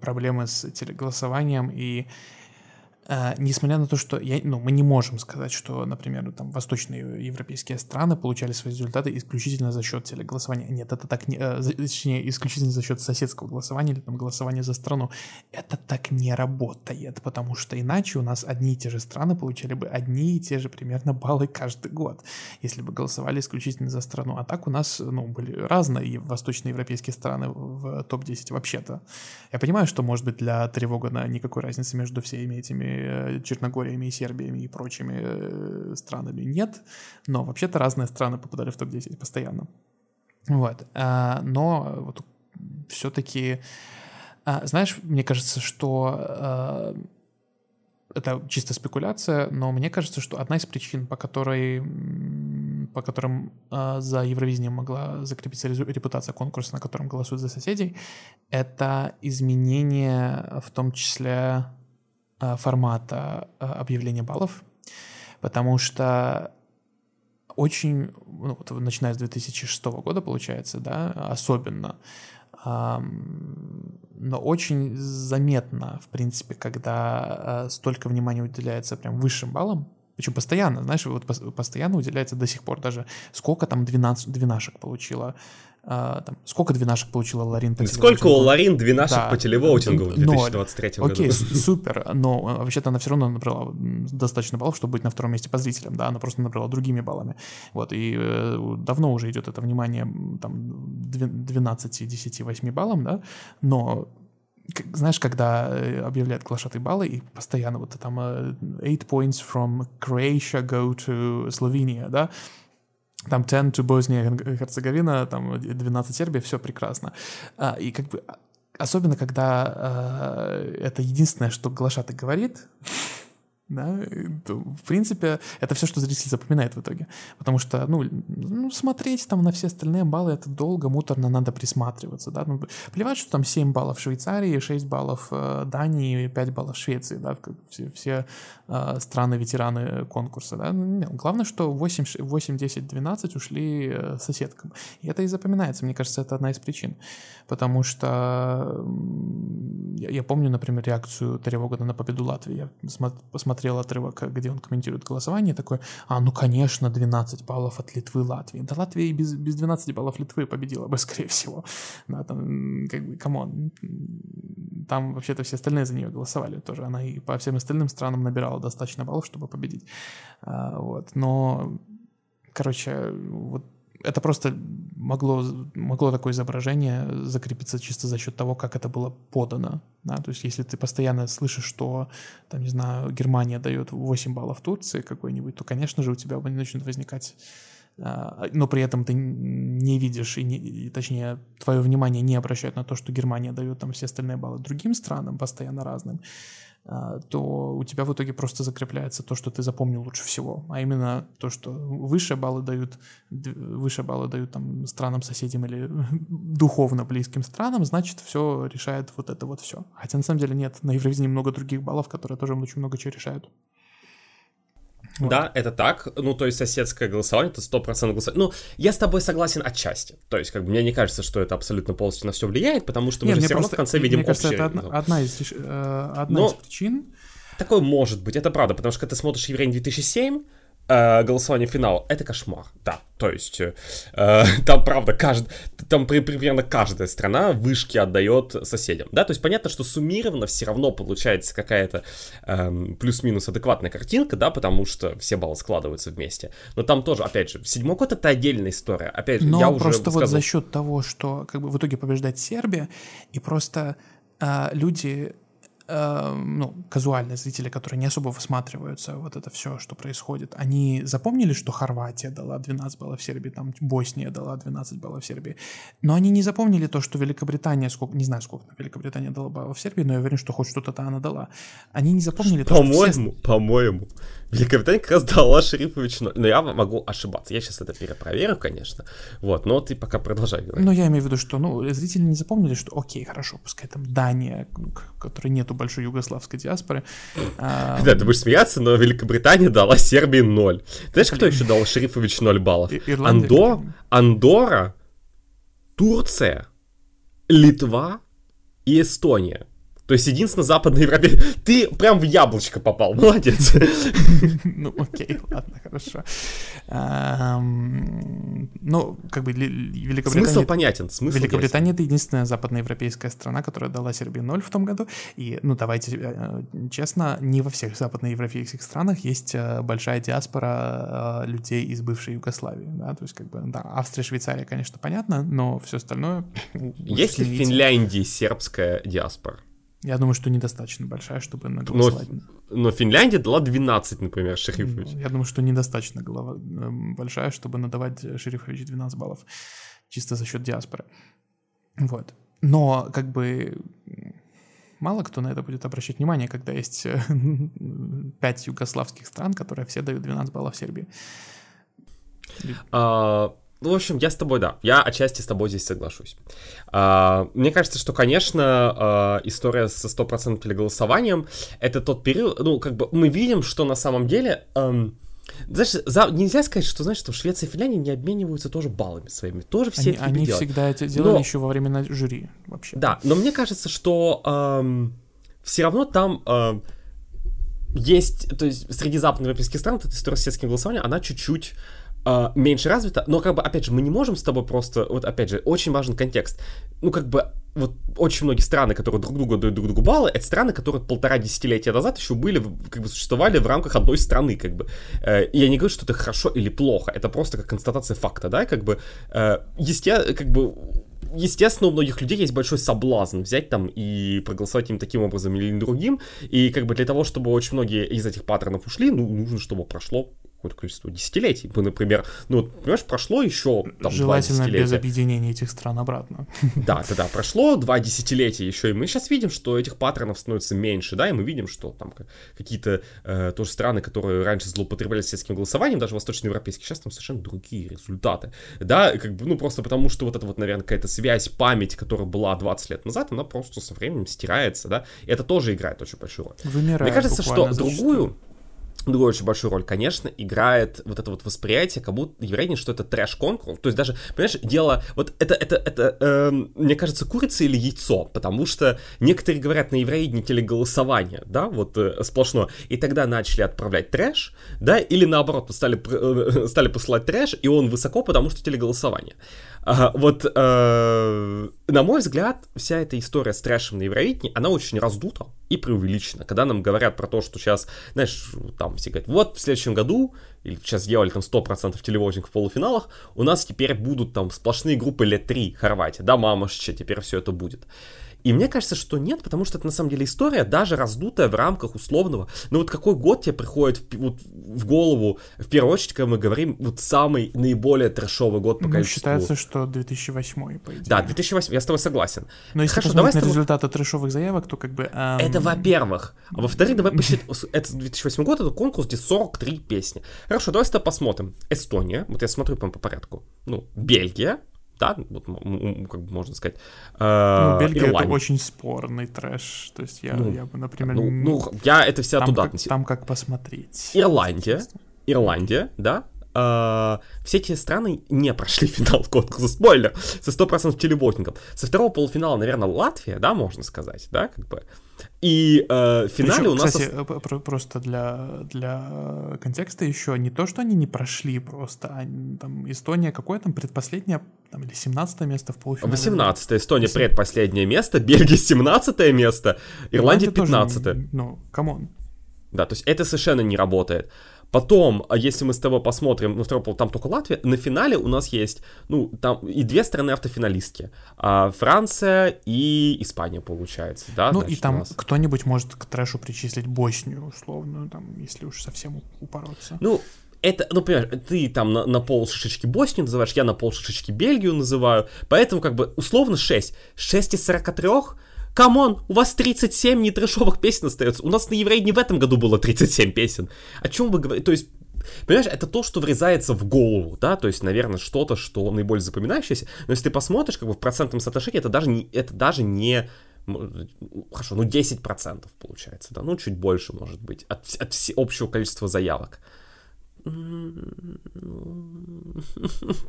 проблемы с телеголосованием и Uh, несмотря на то, что я, ну, мы не можем сказать, что, например, там восточные европейские страны получали свои результаты исключительно за счет телеголосования. Нет, это так не, э, точнее, исключительно за счет соседского голосования или там голосования за страну. Это так не работает, потому что иначе у нас одни и те же страны получали бы одни и те же примерно баллы каждый год, если бы голосовали исключительно за страну. А так у нас, ну, были разные восточноевропейские страны в топ-10 вообще-то. Я понимаю, что, может быть, для Тревогана никакой разницы между всеми этими Э, Черногориями и Сербиями и прочими э, странами нет, но вообще-то разные страны попадали в топ-10 постоянно. Вот. А, но вот все-таки, знаешь, мне кажется, что это чисто спекуляция, но мне кажется, что одна из причин, по которой по которым э, за Евровидением могла закрепиться репутация конкурса, на котором голосуют за соседей, это изменение в том числе Э, формата э, объявления баллов, потому что очень, ну, вот, начиная с 2006 года, получается, да, особенно, но очень заметно, в принципе, когда э, столько внимания уделяется прям высшим баллам, причем постоянно, знаешь, вот постоянно уделяется до сих пор даже, сколько там 12, двенашек получила а, там, сколько двенашек получила Ларин по Сколько у Ларин двенашек да. по телевоутингу в 2023 году? Окей, супер, но а, вообще-то она все равно набрала достаточно баллов, чтобы быть на втором месте по зрителям, да, она просто набрала другими баллами. Вот, и э, давно уже идет это внимание там 12, 10, 8 баллам, да, но знаешь, когда э, объявляют глашатые баллы, и постоянно вот там 8 э, points from Croatia go to Slovenia, да, там 10 to Босния Герцеговина, там 12 Сербия, все прекрасно. А, и как бы особенно когда э, это единственное, что глашатый говорит, да, в принципе, это все, что зритель запоминает в итоге. Потому что, ну, ну, смотреть там на все остальные баллы, это долго, муторно, надо присматриваться, да. Ну, плевать, что там 7 баллов Швейцарии, 6 баллов э, Дании, 5 баллов Швеции, да, все, все э, страны-ветераны конкурса, да. Ну, главное, что 8, 8, 10, 12 ушли э, соседкам. И это и запоминается, мне кажется, это одна из причин. Потому что я, я помню, например, реакцию Терри Вогана на победу Латвии. Я посмотрел посмотрел отрывок, где он комментирует голосование, такой, а, ну, конечно, 12 баллов от Литвы, Латвии. Да Латвия и без, без 12 баллов Литвы победила бы, скорее всего. Да, там, как бы, come on. Там вообще-то все остальные за нее голосовали тоже. Она и по всем остальным странам набирала достаточно баллов, чтобы победить. А, вот. Но, короче, вот это просто могло, могло такое изображение закрепиться чисто за счет того, как это было подано. Да? То есть если ты постоянно слышишь, что, там, не знаю, Германия дает 8 баллов Турции какой-нибудь, то, конечно же, у тебя начнут возникать а, но при этом ты не видишь, и, не, и точнее, твое внимание не обращает на то, что Германия дает там все остальные баллы другим странам, постоянно разным, то у тебя в итоге просто закрепляется то, что ты запомнил лучше всего, а именно то, что выше баллы дают, выше баллы дают там странам-соседям или духовно близким странам, значит, все решает вот это вот все. Хотя на самом деле нет, на Евровидении много других баллов, которые тоже очень много чего решают. Вот. Да, это так. Ну, то есть соседское голосование, это 100% голосование. Ну, я с тобой согласен отчасти. То есть, как бы, мне не кажется, что это абсолютно полностью на все влияет, потому что мы Нет, же все равно в конце видим Мне кажется, это одна, одна, из, э, одна Но... из причин. Такое может быть, это правда, потому что когда ты смотришь Еврей 2007, э, голосование финал, это кошмар, да. То есть э, э там, правда, кажд... там при, примерно каждая страна вышки отдает соседям, да. То есть понятно, что суммированно все равно получается какая-то э, плюс-минус адекватная картинка, да, потому что все баллы складываются вместе. Но там тоже, опять же, седьмой год это отдельная история. Опять же, Но я уже просто вот за счет того, что как бы в итоге побеждает Сербия, и просто э, люди э, ну, казуальные зрители, которые не особо высматриваются вот это все, что происходит, они запомнили, что Хорватия дала 12 баллов Сербии, там Босния дала 12 баллов Сербии, но они не запомнили то, что Великобритания, сколько, не знаю, сколько Великобритания дала баллов Сербии, но я уверен, что хоть что-то она дала. Они не запомнили то, По-моему, все... по-моему, Великобритания как раз дала Шерифович 0. Но я могу ошибаться. Я сейчас это перепроверю, конечно. Вот, но ты пока продолжай говорить. Но я имею в виду, что ну, зрители не запомнили, что окей, хорошо, пускай там Дания, которой нету большой югославской диаспоры. А... Да, ты будешь смеяться, но Великобритания дала Сербии 0. Знаешь, кто еще дал Шерифович 0 баллов? Андо... Андора, Турция, Литва и Эстония. То есть единственное западная Европе... Ты прям в яблочко попал, молодец. Ну, окей, ладно, хорошо. Ну, как бы Великобритания... Смысл понятен, смысл Великобритания — это единственная западноевропейская страна, которая дала Сербии 0 в том году. И, ну, давайте э, честно, не во всех западноевропейских странах есть э, большая диаспора э, людей из бывшей Югославии, да, то есть, как бы, да, Австрия, Швейцария, конечно, понятно, но все остальное... Есть ли в Финляндии сербская диаспора? Я думаю, что недостаточно большая, чтобы наголосовать. Но, но Финляндия дала 12, например, Шерифович. Я думаю, что недостаточно голова, эм, большая, чтобы надавать Шерифович 12 баллов. Чисто за счет диаспоры. Вот. Но, как бы, мало кто на это будет обращать внимание, когда есть 5 югославских стран, которые все дают 12 баллов Сербии. А, ну, в общем, я с тобой, да. Я отчасти с тобой здесь соглашусь. А, мне кажется, что, конечно, а, история со стопроцентным голосованием — это тот период, ну, как бы мы видим, что на самом деле... Эм, знаешь, за, нельзя сказать, что, знаешь, что в Швеции и Финляндии не обмениваются тоже баллами своими. Тоже все они, это Они делают. всегда это делали но, еще во время жюри вообще. Да, но мне кажется, что эм, все равно там... Эм, есть, то есть среди западноевропейских стран эта история с сельским голосованием, она чуть-чуть э, меньше развита, но как бы, опять же, мы не можем с тобой просто, вот опять же, очень важен контекст. Ну, как бы, вот очень многие страны, которые друг другу дают друг другу баллы, это страны, которые полтора десятилетия назад еще были, как бы существовали в рамках одной страны, как бы. Э, и я не говорю, что это хорошо или плохо, это просто как констатация факта, да, как бы, э, естественно, как бы, естественно, у многих людей есть большой соблазн взять там и проголосовать им таким образом или другим. И как бы для того, чтобы очень многие из этих паттернов ушли, ну, нужно, чтобы прошло какое-то количество десятилетий. Мы, например, ну, понимаешь, прошло еще там Желательно без объединения этих стран обратно. Да, да, да, прошло два десятилетия еще, и мы сейчас видим, что этих паттернов становится меньше, да, и мы видим, что там какие-то э, тоже страны, которые раньше злоупотребляли сельским голосованием, даже восточноевропейские, сейчас там совершенно другие результаты, да, как бы, ну, просто потому, что вот эта вот, наверное, какая-то связь, память, которая была 20 лет назад, она просто со временем стирается, да, и это тоже играет очень большую роль. Вымирает Мне кажется, что другую, другую очень большую роль, конечно, играет вот это вот восприятие, как будто еврейни, что это трэш-конкурс. То есть даже, понимаешь, дело, вот это, это, это, э, мне кажется, курица или яйцо, потому что некоторые говорят на еврейне телеголосование, да, вот э, сплошное, и тогда начали отправлять трэш, да, или наоборот, стали, э, стали посылать трэш, и он высоко, потому что телеголосование. А, вот, э, на мой взгляд, вся эта история с трэшем на Евровидении, она очень раздута и преувеличена. Когда нам говорят про то, что сейчас, знаешь, там все говорят, вот в следующем году, или сейчас сделали там 100% телевозинг в полуфиналах, у нас теперь будут там сплошные группы лет 3 Хорватия, да, мамашча, теперь все это будет. И мне кажется, что нет, потому что это на самом деле история, даже раздутая в рамках условного. Ну вот какой год тебе приходит в, вот, в голову, в первую очередь, когда мы говорим, вот самый наиболее трэшовый год по ну, количеству... считается, что 2008, по идее. Да, 2008, я с тобой согласен. Но если Хорошо, давай на тобой... результаты трэшовых заявок, то как бы... Эм... Это во-первых. А во-вторых, давай посчитаем. Это 2008 год, это конкурс, где 43 песни. Хорошо, давай с тобой посмотрим. Эстония, вот я смотрю по, по порядку. Ну, Бельгия, да, вот, как бы можно сказать. Э, ну, Бельгия Ирландия. это очень спорный трэш. То есть я, ну, я бы, например... Ну, ну, я это все там туда как, Там как посмотреть. Ирландия. Ирландия, да, Uh, все эти страны не прошли финал конкурса. Спойлер, со 100% телевотингов. Со второго полуфинала, наверное, Латвия, да, можно сказать, да, как бы. И э, в финале Причем, у нас... Кстати, про- просто для, для контекста еще не то, что они не прошли просто, а там Эстония какое там предпоследнее, там, или 17 место в полуфинале? 18 Эстония 18. предпоследнее место, Бельгия 17 место, Ирландия 15 тоже, Ну, come on. Да, то есть это совершенно не работает. Потом, а если мы с тобой посмотрим, ну, второй пол, там только Латвия, на финале у нас есть, ну, там и две страны автофиналистки. А, Франция и Испания, получается, да? Ну, значит, и там кто-нибудь может к трэшу причислить Боснию, условно, там, если уж совсем упороться. Ну, это, ну, понимаешь, ты там на, на пол шишечки Боснию называешь, я на пол шишечки Бельгию называю, поэтому, как бы, условно 6. 6 из 43 Come on, у вас 37 нетрэшовых песен остается. У нас на Евровидении в этом году было 37 песен. О чем вы говорите? То есть, понимаешь, это то, что врезается в голову, да, то есть, наверное, что-то, что наиболее запоминающееся. Но если ты посмотришь, как бы в процентном соотношении, это даже не, это даже не хорошо, ну 10% получается, да, ну чуть больше может быть от, от общего количества заявок.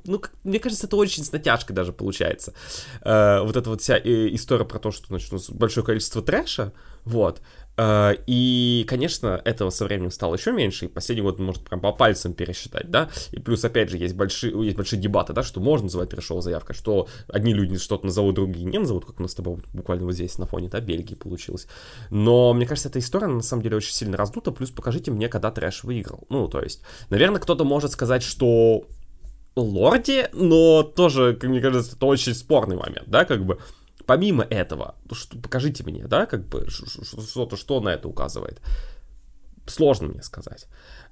Ну, мне кажется, это очень с натяжкой даже получается. Э, вот эта вот вся э, история про то, что, значит, у нас большое количество трэша, вот, и, конечно, этого со временем стало еще меньше, и последний год может прям по пальцам пересчитать, да, и плюс, опять же, есть большие, есть большие дебаты, да, что можно называть трешовой заявкой, что одни люди что-то назовут, другие не назовут, как у нас с тобой буквально вот здесь на фоне, да, Бельгии получилось. Но, мне кажется, эта история, на самом деле, очень сильно раздута, плюс покажите мне, когда трэш выиграл. Ну, то есть, наверное, кто-то может сказать, что Лорди, но тоже, как мне кажется, это очень спорный момент, да, как бы, Помимо этого, что, покажите мне, да, как бы что-то, что на это указывает. Сложно мне сказать.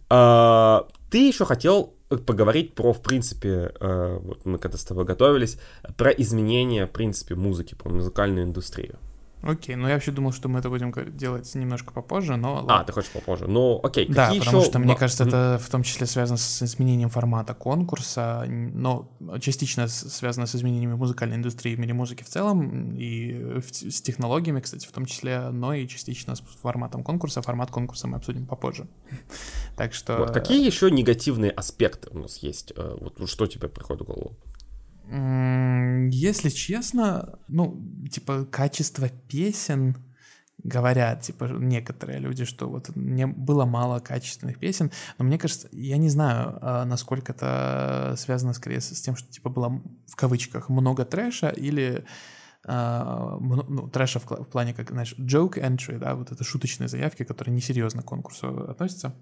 А, ты еще хотел поговорить про, в принципе, э, вот мы когда с тобой готовились, про изменения, в принципе, музыки, про музыкальную индустрию. Окей, ну я вообще думал, что мы это будем делать немножко попозже, но... Ладно. А, ты хочешь попозже. Ну, окей, Да, какие потому еще... что, мне кажется, это в том числе связано с изменением формата конкурса, но частично связано с изменениями музыкальной индустрии в мире музыки в целом, и с технологиями, кстати, в том числе, но и частично с форматом конкурса. Формат конкурса мы обсудим попозже. Так что... Вот, какие еще негативные аспекты у нас есть? Э, вот что тебе приходит в голову? Если честно, ну, типа, качество песен говорят, типа, некоторые люди, что вот мне было мало качественных песен, но мне кажется, я не знаю, а, насколько это связано скорее с тем, что, типа, было в кавычках много трэша или Uh, ну, трэша в, в плане, как, знаешь, joke entry, да, вот это шуточные заявки, которые несерьезно к конкурсу относятся.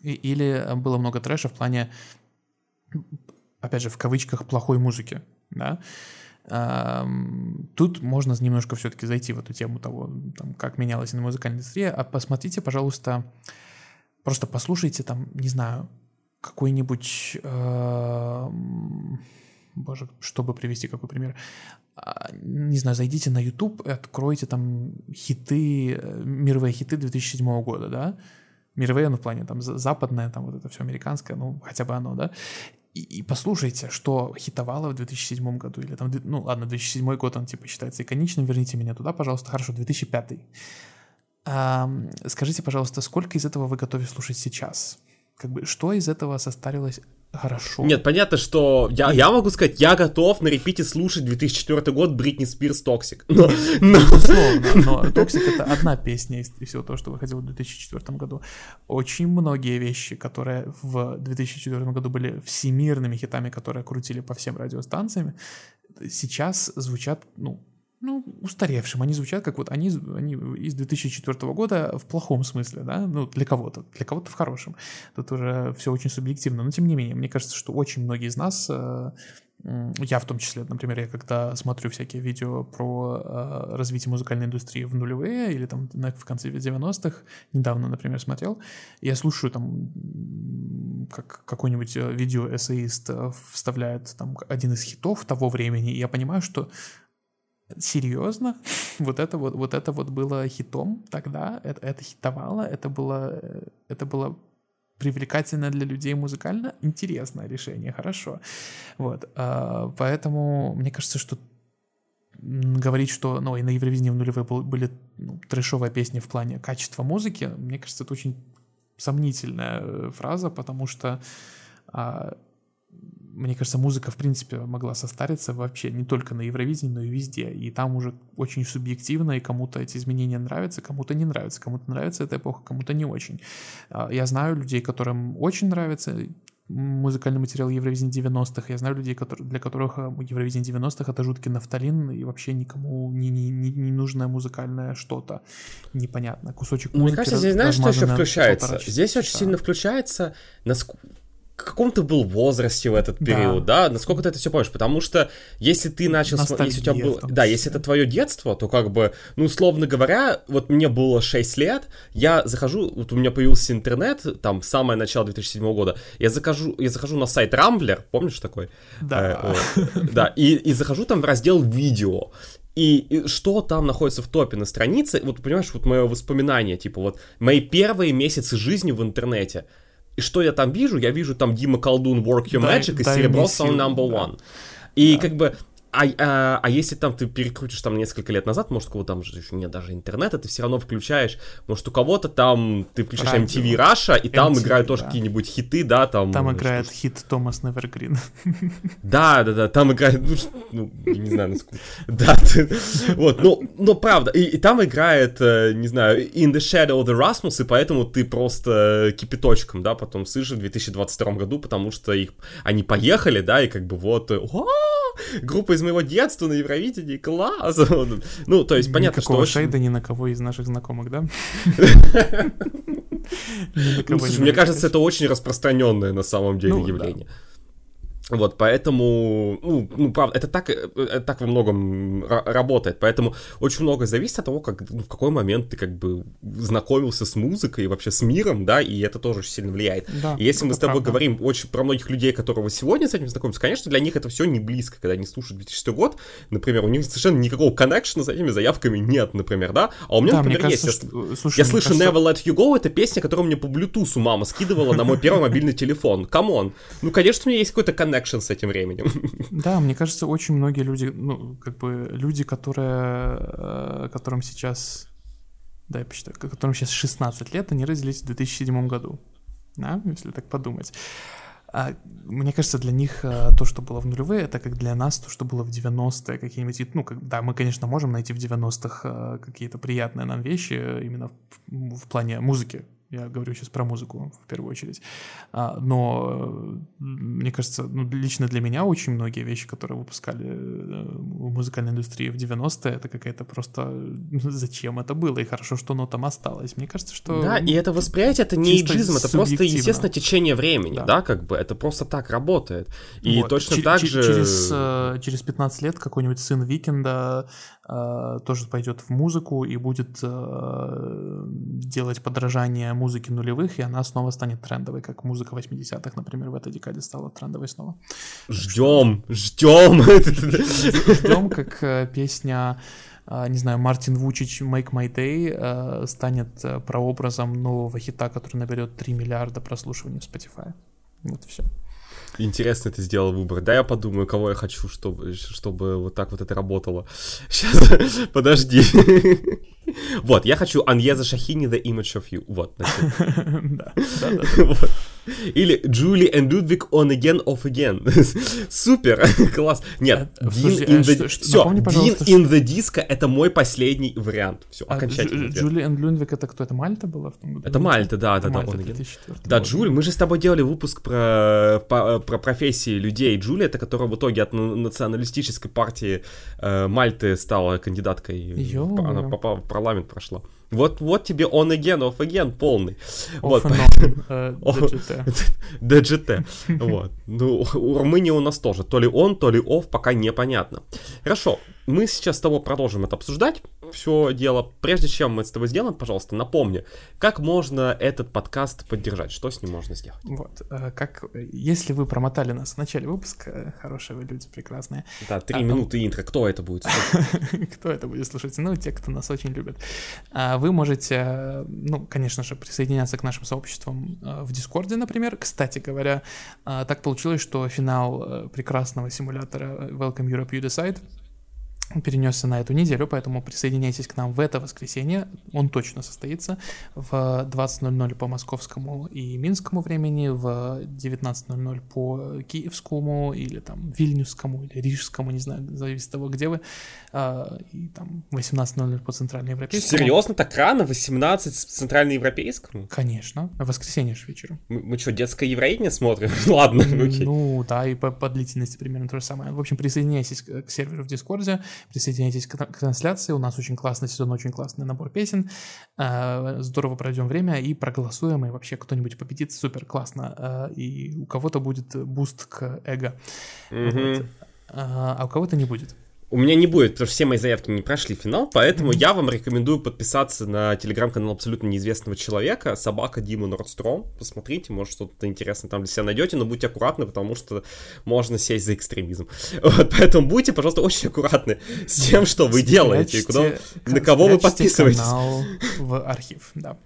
И, или было много трэша в плане опять же, в кавычках, плохой музыки, да, Тут можно немножко все-таки зайти в эту тему того, там, как менялась музыкальная индустрия. А посмотрите, пожалуйста, просто послушайте там, не знаю, какой-нибудь, э, боже, чтобы привести какой пример, а, не знаю, зайдите на YouTube и откройте там хиты, э, мировые хиты 2007 года, да, мировые, ну, в плане там западное, там вот это все американское, ну, хотя бы оно, да, и, послушайте, что хитовало в 2007 году, или там, ну ладно, 2007 год, он типа считается иконичным, верните меня туда, пожалуйста, хорошо, 2005. А, скажите, пожалуйста, сколько из этого вы готовы слушать сейчас? Как бы, что из этого состарилось хорошо. Нет, понятно, что я, я могу сказать, я готов на репите слушать 2004 год Бритни Спирс Toxic. Но, но... Безусловно, но Toxic это одна песня из всего того, что выходило в 2004 году. Очень многие вещи, которые в 2004 году были всемирными хитами, которые крутили по всем радиостанциям, сейчас звучат, ну, ну, устаревшим. Они звучат как вот они, они из 2004 года в плохом смысле, да, ну, для кого-то, для кого-то в хорошем. Тут уже все очень субъективно, но тем не менее, мне кажется, что очень многие из нас э, я в том числе, например, я когда смотрю всякие видео про э, развитие музыкальной индустрии в нулевые или там в конце 90-х, недавно, например, смотрел, я слушаю там, как какой-нибудь э, видео-эссеист э, вставляет там один из хитов того времени, и я понимаю, что серьезно, вот это вот, вот это вот было хитом тогда, это, это хитовало, это было, э, это было привлекательное для людей музыкально, интересное решение, хорошо. Вот, а, поэтому мне кажется, что говорить, что ну, и на Евровидении в нулевые были ну, трэшовые песни в плане качества музыки, мне кажется, это очень сомнительная э, фраза, потому что а, мне кажется, музыка, в принципе, могла состариться вообще не только на Евровидении, но и везде. И там уже очень субъективно, и кому-то эти изменения нравятся, кому-то не нравятся, кому-то нравится эта эпоха, кому-то не очень. А, я знаю людей, которым очень нравится музыкальный материал Евровидения 90-х. Я знаю людей, которые, для которых э, Евровидение 90-х это жуткий нафталин и вообще никому не, не, не, не нужное музыкальное что-то непонятно. Кусочек музыки Мне кажется, здесь знаешь, что еще включается? Здесь очень сильно включается, насколько каком ты был возрасте в этот период, да, да? насколько ты это все помнишь, потому что если ты начал, Ностальгия, если у тебя было, да, если это твое детство, то как бы, ну, условно говоря, вот мне было 6 лет, я захожу, вот у меня появился интернет, там, самое начало 2007 года, я захожу, я захожу на сайт Рамблер, помнишь такой? Да. Э, да, и, и захожу там в раздел видео, и, и что там находится в топе на странице, вот понимаешь, вот мое воспоминание, типа вот мои первые месяцы жизни в интернете, и что я там вижу? Я вижу там Дима Колдун Work Your Magic и Серебро Sound Number One. И да. как бы а, а, а если там ты перекрутишь там несколько лет назад, может, у кого там же еще нет даже интернета, ты все равно включаешь, может, у кого-то там ты включаешь Радио. MTV Russia, и там MTV, играют тоже да. какие-нибудь хиты, да, там... Там играет что хит Томас Невергрин. Да, да, да, там играет, ну, ну не знаю, насколько... Да, ты, вот, ну, но правда, и, и там играет, э, не знаю, In the Shadow of the Rasmus, и поэтому ты просто кипяточком, да, потом слышишь в 2022 году, потому что их, они поехали, да, и как бы вот, группа из моего детства на Евровидении, класс! Ну, то есть понятно, Никакого что... шейда ни на кого из наших знакомых, да? Ну, мне кажется, это очень распространенное на самом деле ну, явление. Вот, поэтому, ну, ну, правда, это так, это э, так во многом работает, поэтому очень много зависит от того, как, ну, в какой момент ты как бы знакомился с музыкой и вообще с миром, да, и это тоже очень сильно влияет. Да, и если мы с тобой правда. говорим очень про многих людей, которые сегодня с этим знакомятся, конечно, для них это все не близко, когда они слушают 2006 год, например, у них совершенно никакого коннекшена с этими заявками нет, например, да, а у меня, да, например, кажется, есть. Что... Я, Слушай, я слышу кажется... Never Let You Go, это песня, которую мне по Bluetooth мама скидывала на мой первый мобильный телефон, come on, ну, конечно, у меня есть какой-то коннект коннекшн с этим временем. Да, мне кажется, очень многие люди, ну, как бы люди, которые, э, которым сейчас, да, я посчитаю, которым сейчас 16 лет, они родились в 2007 году, да, если так подумать. А, мне кажется, для них а, то, что было в нулевые, это как для нас то, что было в 90-е, какие-нибудь, ну, как, да, мы, конечно, можем найти в 90-х а, какие-то приятные нам вещи именно в, в плане музыки, я говорю сейчас про музыку в первую очередь. А, но мне кажется, ну, лично для меня очень многие вещи, которые выпускали э, в музыкальной индустрии в 90-е, это какая-то просто ну, зачем это было, и хорошо, что оно там осталось. Мне кажется, что... Да, и это восприятие, это не эйджизм, это просто, естественно, течение времени, да. да, как бы, это просто так работает. И вот. точно Ч- так же... Через, э, через 15 лет какой-нибудь сын Викенда э, тоже пойдет в музыку и будет э, делать подражание музыке нулевых, и она снова станет трендовой, как музыка 80-х, например, в этой декаде стала трендовой снова. Ждем, ждем. Ждем, как э, песня э, не знаю, Мартин Вучич «Make My Day» э, станет прообразом нового хита, который наберет 3 миллиарда прослушиваний в Spotify. Вот и все. Интересно ты сделал выбор. Да, я подумаю, кого я хочу, чтобы, чтобы вот так вот это работало. Сейчас, подожди. Вот, я хочу Аньеза Шахини The Image of You. Вот, да. Или Julie and Ludwig on again, off again. Супер, класс. Нет, э, Dean in the... Все, Dean in the Disco это мой последний вариант. Все, а окончательно. Julie and Ludwig это кто? Это Мальта была в том году? Это Мальта, да, да, да. Да, Джули, мы же с тобой делали выпуск про, про профессии людей. Джули, это которая в итоге от националистической партии э, Мальты стала кандидаткой. Она попала в парламент, прошла. Вот, вот тебе on again, off again полный. Off вот. DGT. DGT. вот. Ну, у Румынии у нас тоже. То ли он, то ли off, пока непонятно. Хорошо, мы сейчас с тобой продолжим это обсуждать, все дело. Прежде чем мы с тобой сделаем, пожалуйста, напомни, как можно этот подкаст поддержать, что с ним можно сделать? Вот, э, как, если вы промотали нас в начале выпуска, хорошие вы люди, прекрасные. Да, три а, минуты интро, кто это будет слушать? Кто это будет слушать? Ну, те, кто нас очень любит. А вы можете, ну, конечно же, присоединяться к нашим сообществам э, в Дискорде, например. Кстати говоря, э, так получилось, что финал прекрасного симулятора Welcome Europe You Decide перенесся на эту неделю, поэтому присоединяйтесь к нам в это воскресенье. Он точно состоится в 20.00 по московскому и минскому времени, в 19.00 по киевскому или там вильнюсскому или рижскому, не знаю, зависит от того, где вы, а, и там 18.00 по центральноевропейскому. Серьезно, так рано? 18 центральноевропейскому? Конечно, в воскресенье же вечером. Мы, мы что, детское Евровидение смотрим? Ладно, окей. Ну, да, и по, по длительности примерно то же самое. В общем, присоединяйтесь к серверу в Дискорде, Присоединяйтесь к, к трансляции. У нас очень классный сезон, очень классный набор песен. Э, здорово пройдем время и проголосуем. И вообще кто-нибудь победит. Супер классно. Э, и у кого-то будет буст к эго. Mm-hmm. Вот. А, а у кого-то не будет. У меня не будет, потому что все мои заявки не прошли финал, поэтому mm-hmm. я вам рекомендую подписаться на телеграм-канал абсолютно неизвестного человека, собака Дима Нордстром. Посмотрите, может что-то интересное там для себя найдете, но будьте аккуратны, потому что можно сесть за экстремизм. Вот, поэтому будьте, пожалуйста, очень аккуратны с тем, что вы делаете, куда, на кого вы подписываетесь. канал в архив, да.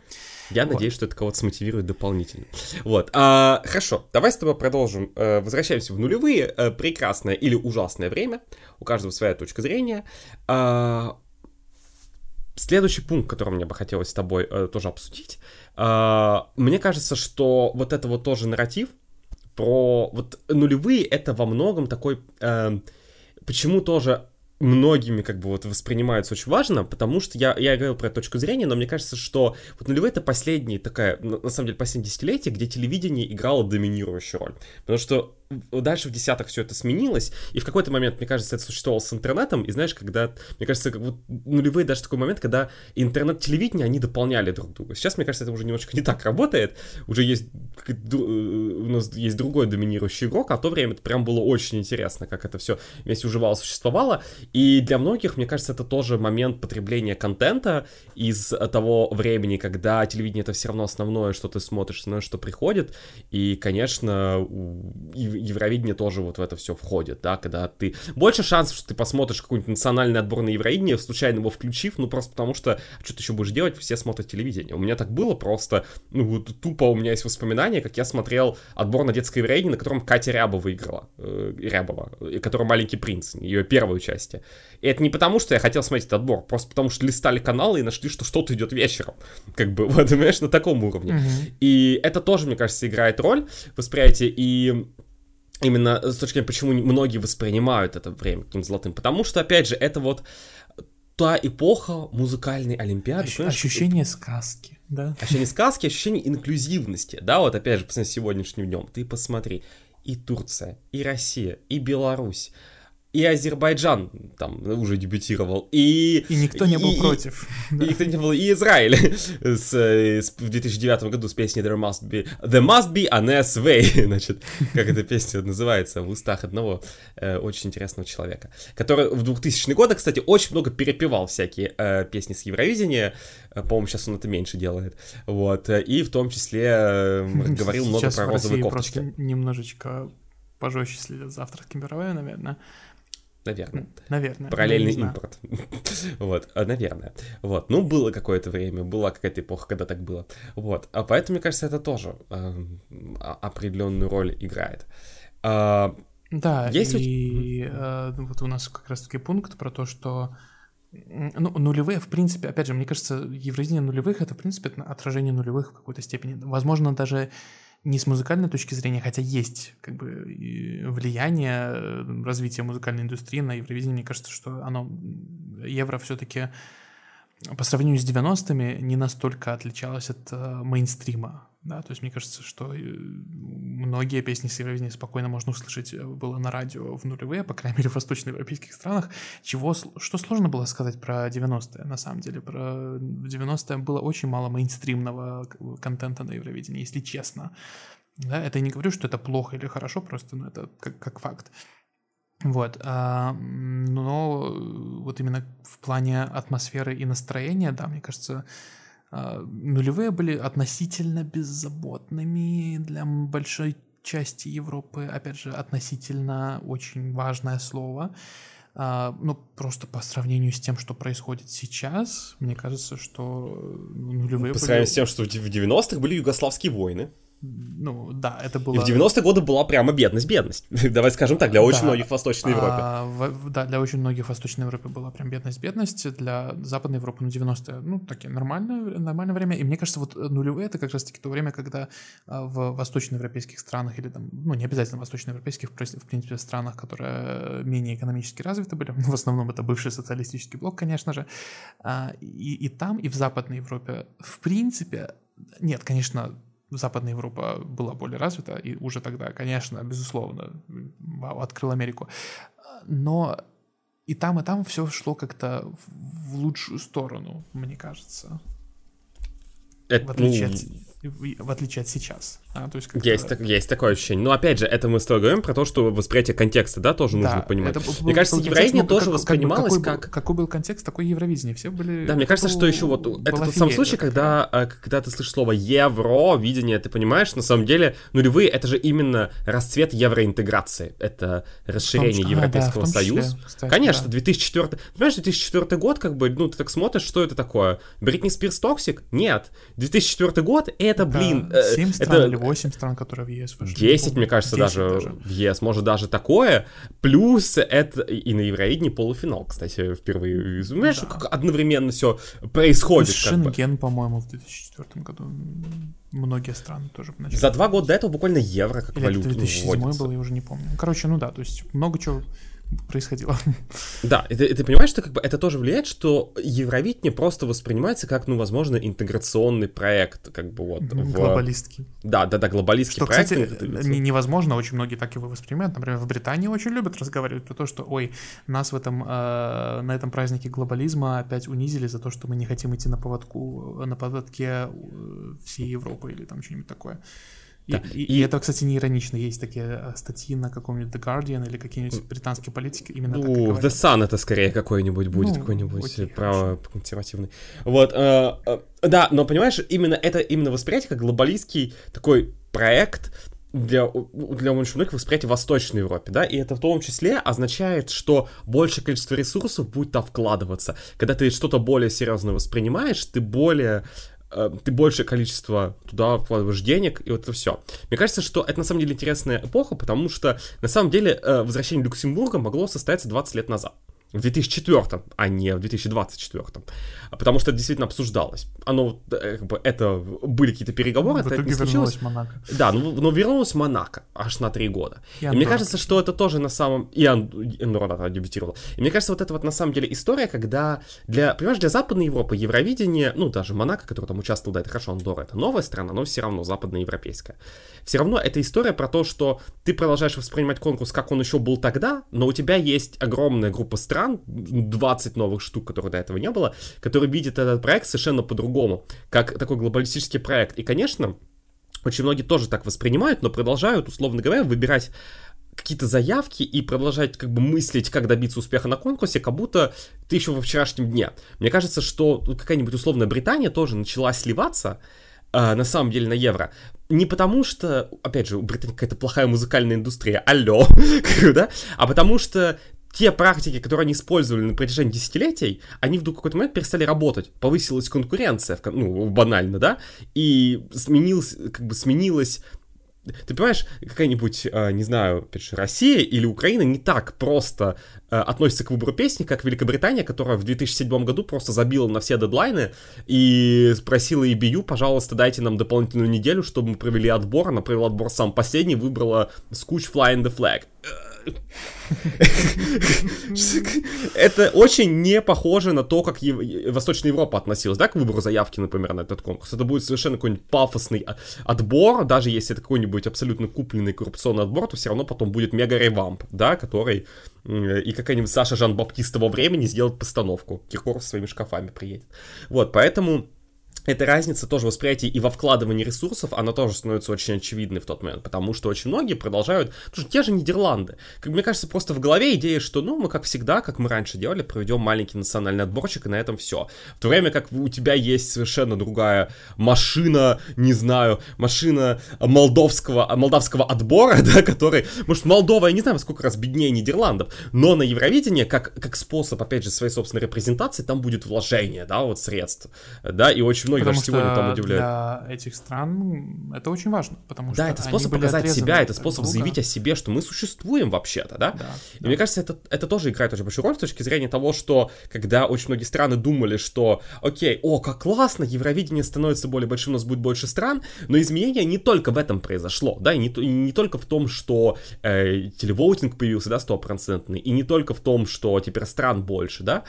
Я вот. надеюсь, что это кого-то смотивирует дополнительно. Вот. А, хорошо, давай с тобой продолжим. Э, возвращаемся в нулевые. Э, прекрасное или ужасное время. У каждого своя точка зрения. А, следующий пункт, который мне бы хотелось с тобой э, тоже обсудить. Мне кажется, что вот это вот тоже нарратив про вот нулевые это во многом такой почему тоже многими как бы вот воспринимается очень важно, потому что я, я говорил про точку зрения, но мне кажется, что вот нулевые это последние такая, на самом деле, последнее десятилетие, где телевидение играло доминирующую роль. Потому что дальше в десятых все это сменилось, и в какой-то момент, мне кажется, это существовало с интернетом, и знаешь, когда, мне кажется, как вот нулевые даже такой момент, когда интернет-телевидение, они дополняли друг друга. Сейчас, мне кажется, это уже немножко не так работает, уже есть, э, у нас есть другой доминирующий игрок, а в то время это прям было очень интересно, как это все вместе уживало, существовало, и для многих, мне кажется, это тоже момент потребления контента из того времени, когда телевидение это все равно основное, что ты смотришь, основное, что приходит, и, конечно, и Евровидение тоже вот в это все входит, да, когда ты... Больше шансов, что ты посмотришь какой-нибудь национальный отбор на Евровидение, случайно его включив, ну просто потому что, а что ты еще будешь делать, все смотрят телевидение. У меня так было просто, ну вот тупо у меня есть воспоминания, как я смотрел отбор на детское Евровидение, на котором Катя Рябова выиграла, э, Рябова, э, которая «Маленький принц», ее первую часть. И это не потому, что я хотел смотреть этот отбор, просто потому что листали каналы и нашли, что что-то идет вечером. Как бы, вот, понимаешь, на таком уровне. Mm-hmm. И это тоже, мне кажется, играет роль восприятия. И именно с точки зрения, почему многие воспринимают это время каким золотым. Потому что, опять же, это вот та эпоха музыкальной олимпиады. Ощ- ощущение сказки, да? Ощущение сказки, ощущение инклюзивности, да, вот опять же, по сегодняшним днем. Ты посмотри, и Турция, и Россия, и Беларусь, и Азербайджан там уже дебютировал, и... И никто не был и, против. И, и никто не был, и Израиль с, с, в 2009 году с песней There Must Be... There Must Be an Way, значит, как эта песня называется в устах одного э, очень интересного человека, который в 2000-е годы, кстати, очень много перепевал всякие э, песни с Евровидения, э, по-моему, сейчас он это меньше делает, вот, и в том числе э, говорил много про розовые кофточки. немножечко пожестче следят за авторским мировым, наверное. Наверное. Наверное. Параллельный импорт. вот, а, наверное. Вот, ну, было какое-то время, была какая-то эпоха, когда так было. Вот, а поэтому, мне кажется, это тоже э, определенную роль играет. А, да, Есть и э, вот у нас как раз-таки пункт про то, что ну, нулевые, в принципе, опять же, мне кажется, Евровидение нулевых — это, в принципе, отражение нулевых в какой-то степени. Возможно, даже не с музыкальной точки зрения, хотя есть как бы влияние э, развития музыкальной индустрии на Евровидение, мне кажется, что оно, евро все-таки по сравнению с 90-ми не настолько отличалось от э, мейнстрима Да, то есть мне кажется, что э, многие песни с Евровидения спокойно можно услышать э, было на радио в нулевые, по крайней мере, в восточноевропейских странах. Чего, что сложно было сказать про 90-е, на самом деле. Про 90-е было очень мало мейнстримного контента на Евровидении, если честно. Да, это я не говорю, что это плохо или хорошо, просто ну, это как, как факт. Вот, а, но вот именно в плане атмосферы и настроения, да, мне кажется, нулевые были относительно беззаботными для большой части Европы. Опять же, относительно очень важное слово. А, ну, просто по сравнению с тем, что происходит сейчас, мне кажется, что нулевые... По сравнению были... с тем, что в 90-х были югославские войны ну, да, это было... И в 90-е годы была прямо бедность-бедность. Давай скажем так, для очень да. многих в Восточной Европе. А, в, да, для очень многих в Восточной Европе была прям бедность-бедность. Для Западной Европы, ну, 90-е, ну, такие нормальное, нормальное время. И мне кажется, вот нулевые — это как раз-таки то время, когда а, в восточноевропейских странах или там, ну, не обязательно восточноевропейских, в принципе, странах, которые менее экономически развиты были, в основном это бывший социалистический блок, конечно же, а, и, и там, и в Западной Европе, в принципе, нет, конечно, Западная Европа была более развита, и уже тогда, конечно, безусловно, открыл Америку. Но и там, и там все шло как-то в лучшую сторону, мне кажется. Это, в отличие ну, от в отличие от сейчас. А, то есть, есть, так, есть такое ощущение. Но опять же, это мы с тобой говорим про то, что восприятие контекста, да, тоже да, нужно понимать. Это, мне кажется, Евровидение ну, тоже как, воспринималось как, как... Какой, какой был контекст, такой Евровидение. Все были... Да, мне кажется, что еще вот это тот самый случай, когда, а, когда ты слышишь слово Евровидение, ты понимаешь, на самом деле, нулевые — это же именно расцвет евроинтеграции. Это расширение том, Европейского а, да, Союза. Кстати, Конечно, да. 2004... Понимаешь, 2004 год, как бы, ну, ты так смотришь, что это такое? Бритни Спирс Toxic? Нет. 2004 год — это, блин... 7 э, стран это... или 8 стран, которые в ЕС вошли. 10, мне кажется, 10 даже, даже в ЕС. Может, даже такое. Плюс это и на Евровидении полуфинал, кстати, впервые. Знаешь, да. как одновременно все происходит. Шенген, бы. по-моему, в 2004 году. Многие страны тоже начали. За два года до этого буквально евро как Или валюту 2007 был, я уже не помню. Короче, ну да, то есть много чего происходило. Да, и ты, и ты понимаешь, что как бы это тоже влияет, что Евровидение просто воспринимается как, ну, возможно, интеграционный проект, как бы вот. В... Глобалистский. Да, да, да, глобалистский что, проект. Кстати, не, невозможно, очень многие так его воспринимают. Например, в Британии очень любят разговаривать про то, что, ой, нас в этом, э, на этом празднике глобализма опять унизили за то, что мы не хотим идти на поводку, на поводке всей Европы или там что-нибудь такое. Да. И, и, и это, кстати, не иронично. Есть такие э, статьи на каком-нибудь The Guardian или какие-нибудь британские политики именно так и The Sun это скорее какой-нибудь будет, ну, какой-нибудь право-консервативный. Вот, э, э, да, но понимаешь, именно это именно восприятие как глобалистский такой проект, для, для очень многих восприятия в Восточной Европе, да, и это в том числе означает, что большее количество ресурсов будет там вкладываться. Когда ты что-то более серьезно воспринимаешь, ты более Э, ты большее количество туда вкладываешь денег, и вот это все. Мне кажется, что это на самом деле интересная эпоха, потому что на самом деле э, возвращение Люксембурга могло состояться 20 лет назад в 2004, а не в 2024. Потому что это действительно обсуждалось. Оно, э, как бы, это были какие-то переговоры, в это не случилось. Монако. Да, но, но вернулась Монако аж на три года. И, и мне кажется, что это тоже на самом... И Андорра дебютировал. И мне кажется, вот это вот на самом деле история, когда для, понимаешь, для Западной Европы Евровидение, ну, даже Монако, который там участвовал, да, это хорошо, Андорра, это новая страна, но все равно западноевропейская. Все равно это история про то, что ты продолжаешь воспринимать конкурс, как он еще был тогда, но у тебя есть огромная группа стран, стран, 20 новых штук, которых до этого не было, которые видят этот проект совершенно по-другому, как такой глобалистический проект. И, конечно, очень многие тоже так воспринимают, но продолжают, условно говоря, выбирать какие-то заявки и продолжать как бы мыслить, как добиться успеха на конкурсе, как будто ты еще во вчерашнем дне. Мне кажется, что какая-нибудь условная Британия тоже начала сливаться, э, на самом деле на евро. Не потому что, опять же, у Британии какая-то плохая музыкальная индустрия, алло, да, а потому что те практики, которые они использовали на протяжении десятилетий, они вдруг в какой-то момент перестали работать. Повысилась конкуренция, ну, банально, да, и сменилась, как бы сменилась ты понимаешь, какая-нибудь, а, не знаю, Россия или Украина не так просто а, относится к выбору песни, как Великобритания, которая в 2007 году просто забила на все дедлайны и спросила EBU, пожалуйста, дайте нам дополнительную неделю, чтобы мы провели отбор. Она провела отбор сам последний, выбрала Scooch Fly in the Flag Это очень не похоже на то, как Восточная Европа относилась, да, к выбору заявки, например, на этот конкурс. Это будет совершенно какой-нибудь пафосный отбор, даже если это какой-нибудь абсолютно купленный коррупционный отбор, то все равно потом будет мега-ревамп, да, который и какая-нибудь Саша Жан-Баптист того времени сделает постановку. Киркоров своими шкафами приедет. Вот, поэтому эта разница тоже восприятия и во вкладывании ресурсов, она тоже становится очень очевидной в тот момент, потому что очень многие продолжают, потому что те же Нидерланды. Как мне кажется, просто в голове идея, что, ну, мы как всегда, как мы раньше делали, проведем маленький национальный отборчик, и на этом все. В то время как у тебя есть совершенно другая машина, не знаю, машина молдовского, молдавского отбора, да, который, может, Молдова, я не знаю, сколько раз беднее Нидерландов, но на Евровидении, как, как способ, опять же, своей собственной репрезентации, там будет вложение, да, вот средств, да, и очень многие потому даже сегодня там удивляют. для этих стран это очень важно, потому что Да, это способ показать себя, это способ друга. заявить о себе, что мы существуем вообще-то, да? да и да. мне кажется, это, это тоже играет очень большую роль с точки зрения того, что когда очень многие страны думали, что, окей, о, как классно, Евровидение становится более большим, у нас будет больше стран, но изменение не только в этом произошло, да, и не, и не только в том, что э, телевоутинг появился, да, стопроцентный, и не только в том, что теперь стран больше, да,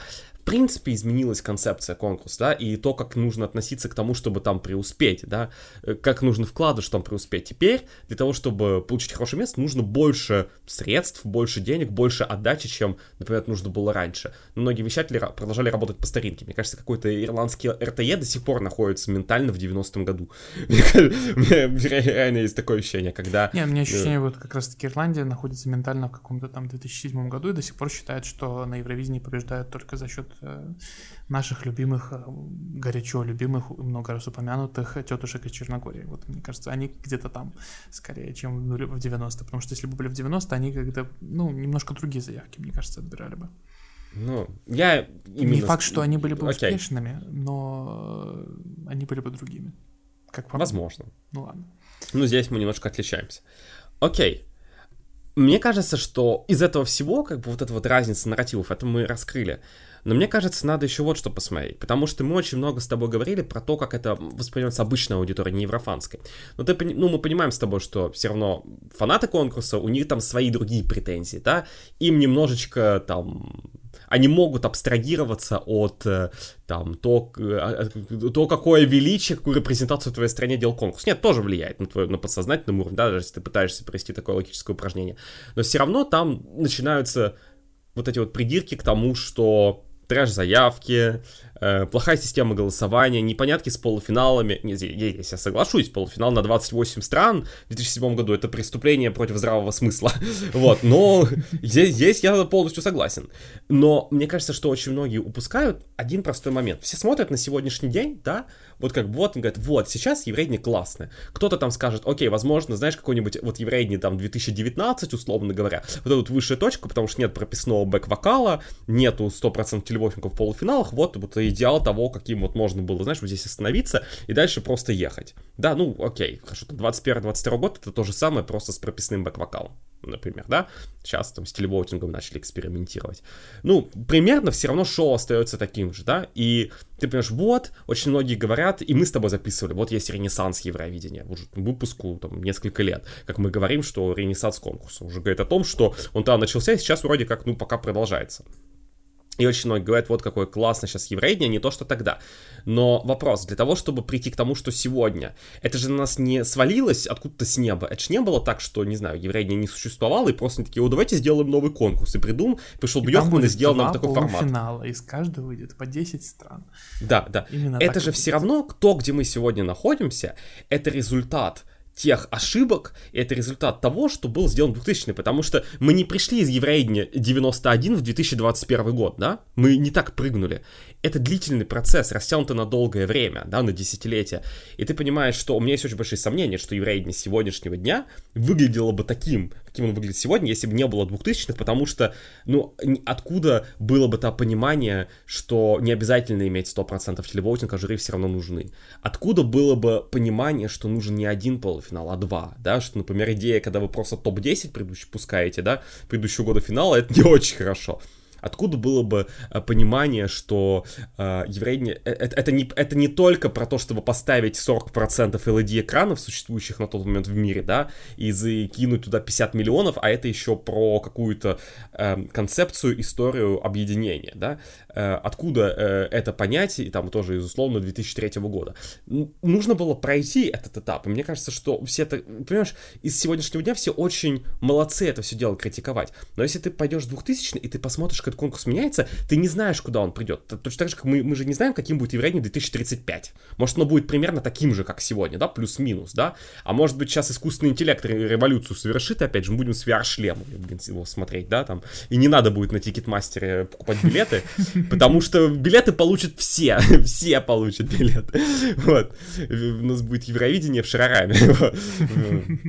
принципе изменилась концепция конкурса, да, и то, как нужно относиться к тому, чтобы там преуспеть, да, э, как нужно вкладывать, чтобы там преуспеть. Теперь для того, чтобы получить хорошее место, нужно больше средств, больше денег, больше отдачи, чем, например, нужно было раньше. Но многие вещатели продолжали работать по старинке. Мне кажется, какой-то ирландский РТЕ до сих пор находится ментально в 90-м году. У меня реально есть такое ощущение, когда... Не, у меня ощущение, вот как раз-таки Ирландия находится ментально в каком-то там 2007 году и до сих пор считает, что на Евровидении побеждают только за счет Э, наших любимых, э, горячо любимых, много раз упомянутых тетушек из Черногории. Вот, мне кажется, они где-то там скорее, чем в 90 потому что если бы были в 90 они как-то, ну, немножко другие заявки, мне кажется, отбирали бы. Ну, я именно... Не факт, что они были бы okay. успешными, но они были бы другими. Как по Возможно. Ну ладно. Ну, здесь мы немножко отличаемся. Окей. Мне кажется, что из этого всего, как бы вот эта вот разница нарративов, это мы раскрыли. Но мне кажется, надо еще вот что посмотреть, потому что мы очень много с тобой говорили про то, как это воспринимается обычной аудиторией, не еврофанской. Но ты, ну, мы понимаем с тобой, что все равно фанаты конкурса, у них там свои другие претензии, да, им немножечко там они могут абстрагироваться от э, там то, э, то какое величие, какую репрезентацию в твоей стране делал конкурс. Нет, тоже влияет на твой на подсознательном уровне, да, даже если ты пытаешься провести такое логическое упражнение. Но все равно там начинаются вот эти вот придирки к тому, что трэш-заявки, э, плохая система голосования, непонятки с полуфиналами. Не, здесь я соглашусь, полуфинал на 28 стран в 2007 году это преступление против здравого смысла. Вот, но здесь, здесь я полностью согласен. Но мне кажется, что очень многие упускают один простой момент. Все смотрят на сегодняшний день, да, вот как вот, он говорит, вот, сейчас еврейни классные. Кто-то там скажет, окей, возможно, знаешь, какой-нибудь вот еврейни там 2019, условно говоря, вот эту вот высшая точка, потому что нет прописного бэк-вокала, нету 100% телевотников в полуфиналах, вот, вот идеал того, каким вот можно было, знаешь, вот здесь остановиться и дальше просто ехать. Да, ну, окей, хорошо, 21-22 год это то же самое, просто с прописным бэк-вокалом например, да, сейчас там с телевотингом начали экспериментировать. Ну, примерно все равно шоу остается таким же, да, и ты понимаешь, вот, очень многие говорят, и мы с тобой записывали, вот есть ренессанс Евровидения, уже выпуску там несколько лет, как мы говорим, что ренессанс конкурса уже говорит о том, что он там начался, и сейчас вроде как, ну, пока продолжается. И очень многие говорят, вот какое классно сейчас еврейдение, не то, что тогда. Но вопрос, для того, чтобы прийти к тому, что сегодня, это же на нас не свалилось откуда-то с неба. Это же не было так, что, не знаю, еврейдение не существовало, и просто такие, о, давайте сделаем новый конкурс. И придум, пришел Бьёхман и сделал нам такой формат. финала, из каждого выйдет по 10 стран. Да, да. Именно это же все равно, кто, где мы сегодня находимся, это результат тех ошибок, это результат того, что был сделан 2000 потому что мы не пришли из Евроидня 91 в 2021 год, да, мы не так прыгнули. Это длительный процесс, растянутый на долгое время, да, на десятилетия, и ты понимаешь, что у меня есть очень большие сомнения, что Евроидня сегодняшнего дня выглядело бы таким, каким он выглядит сегодня, если бы не было 2000-х, потому что, ну, откуда было бы то понимание, что не обязательно иметь 100% телевоутинга, а жюри все равно нужны? Откуда было бы понимание, что нужен не один полуфинал, а два, да, что, например, идея, когда вы просто топ-10 предыдущий пускаете, да, предыдущего года финала, это не очень хорошо. Откуда было бы э, понимание, что э, евреи... Э, это, это, не, это не только про то, чтобы поставить 40% LED-экранов, существующих на тот момент в мире, да, и закинуть туда 50 миллионов, а это еще про какую-то э, концепцию, историю объединения, да. Э, откуда э, это понятие, там тоже из условно 2003 года. Нужно было пройти этот этап, и мне кажется, что все это... Понимаешь, из сегодняшнего дня все очень молодцы это все дело критиковать, но если ты пойдешь в 2000 и ты посмотришь, этот конкурс меняется, ты не знаешь, куда он придет. Точно так же, как мы, мы же не знаем, каким будет Евровидение 2035. Может, оно будет примерно таким же, как сегодня, да, плюс-минус, да. А может быть, сейчас искусственный интеллект революцию совершит, и опять же, мы будем с VR-шлемом, его смотреть, да, там. И не надо будет на Тикетмастере покупать билеты, потому что билеты получат все, все получат билеты. Вот. У нас будет Евровидение в Шарараме.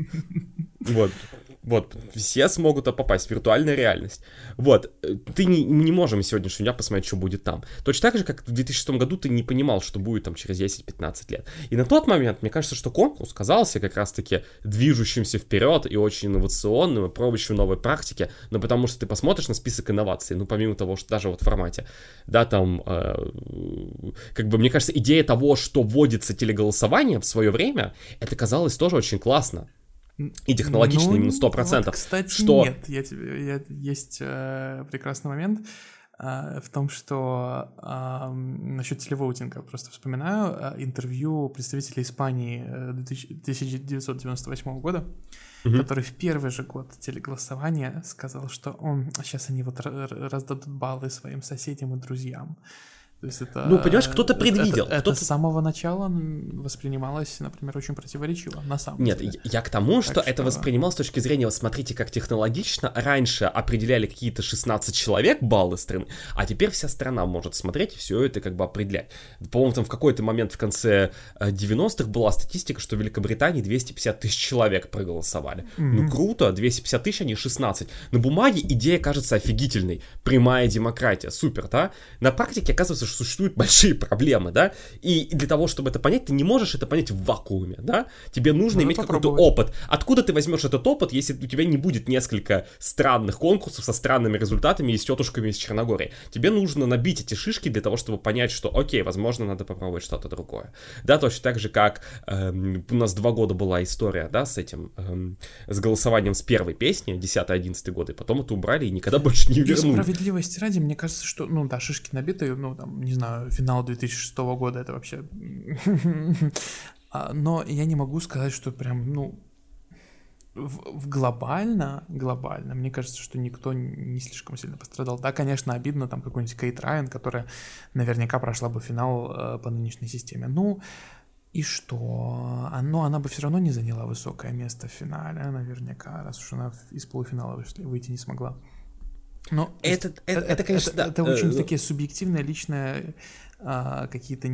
Вот. Вот, все смогут попасть в виртуальную реальность. Вот, э, ты не, не можем сегодняшнего дня посмотреть, что будет там. Точно так же, как в 2006 году ты не понимал, что будет там через 10-15 лет. И на тот момент, мне кажется, что конкурс казался как раз-таки движущимся вперед и очень инновационным, и пробующим новой практики, но потому что ты посмотришь на список инноваций, ну, помимо того, что даже вот в формате, да, там, э, как бы, мне кажется, идея того, что вводится телеголосование в свое время, это казалось тоже очень классно и технологично ну, именно 100%. Вот, кстати, что... нет, я тебе, я, есть э, прекрасный момент э, в том, что э, насчет телевоутинга, просто вспоминаю э, интервью представителя Испании э, 1998 года, угу. который в первый же год телеголосования сказал, что он сейчас они вот раздадут баллы своим соседям и друзьям. То есть это, ну, понимаешь, кто-то предвидел. Это, кто это с самого начала воспринималось, например, очень противоречиво, на самом Нет, деле. я к тому, что, что это воспринималось с точки зрения, смотрите, как технологично. Раньше определяли какие-то 16 человек баллы страны, а теперь вся страна может смотреть и все это как бы определять. По-моему, там в какой-то момент в конце 90-х э, была статистика, что в Великобритании 250 тысяч человек проголосовали. Mm-hmm. Ну, круто, 250 тысяч, а не 16. На бумаге идея кажется офигительной. Прямая демократия, супер, да? На практике оказывается, что существуют большие проблемы, да, и для того, чтобы это понять, ты не можешь это понять в вакууме, да, тебе нужно Надо иметь какой-то опыт. Откуда ты возьмешь этот опыт, если у тебя не будет несколько странных конкурсов со странными результатами и с тетушками из Черногории? Тебе нужно набить эти шишки для того, чтобы понять, что, окей, возможно, надо попробовать что-то другое. Да, точно так же, как эм, у нас два года была история, да, с этим, эм, с голосованием с первой песни, 10-11 год, и потом это убрали и никогда больше не вернули. Справедливости ради, мне кажется, что, ну да, шишки набитые, ну там, не знаю, финал 2006 года, это вообще... А, но я не могу сказать, что прям, ну, в, в глобально, глобально, мне кажется, что никто не слишком сильно пострадал. Да, конечно, обидно, там какой-нибудь Кейт Райан, которая наверняка прошла бы финал э, по нынешней системе. Ну, и что? Но она бы все равно не заняла высокое место в финале, наверняка, раз уж она из полуфинала вышли, выйти не смогла. Но это, это, это, это, конечно, это, да. Это очень э, такие субъективные, личные а, какие-то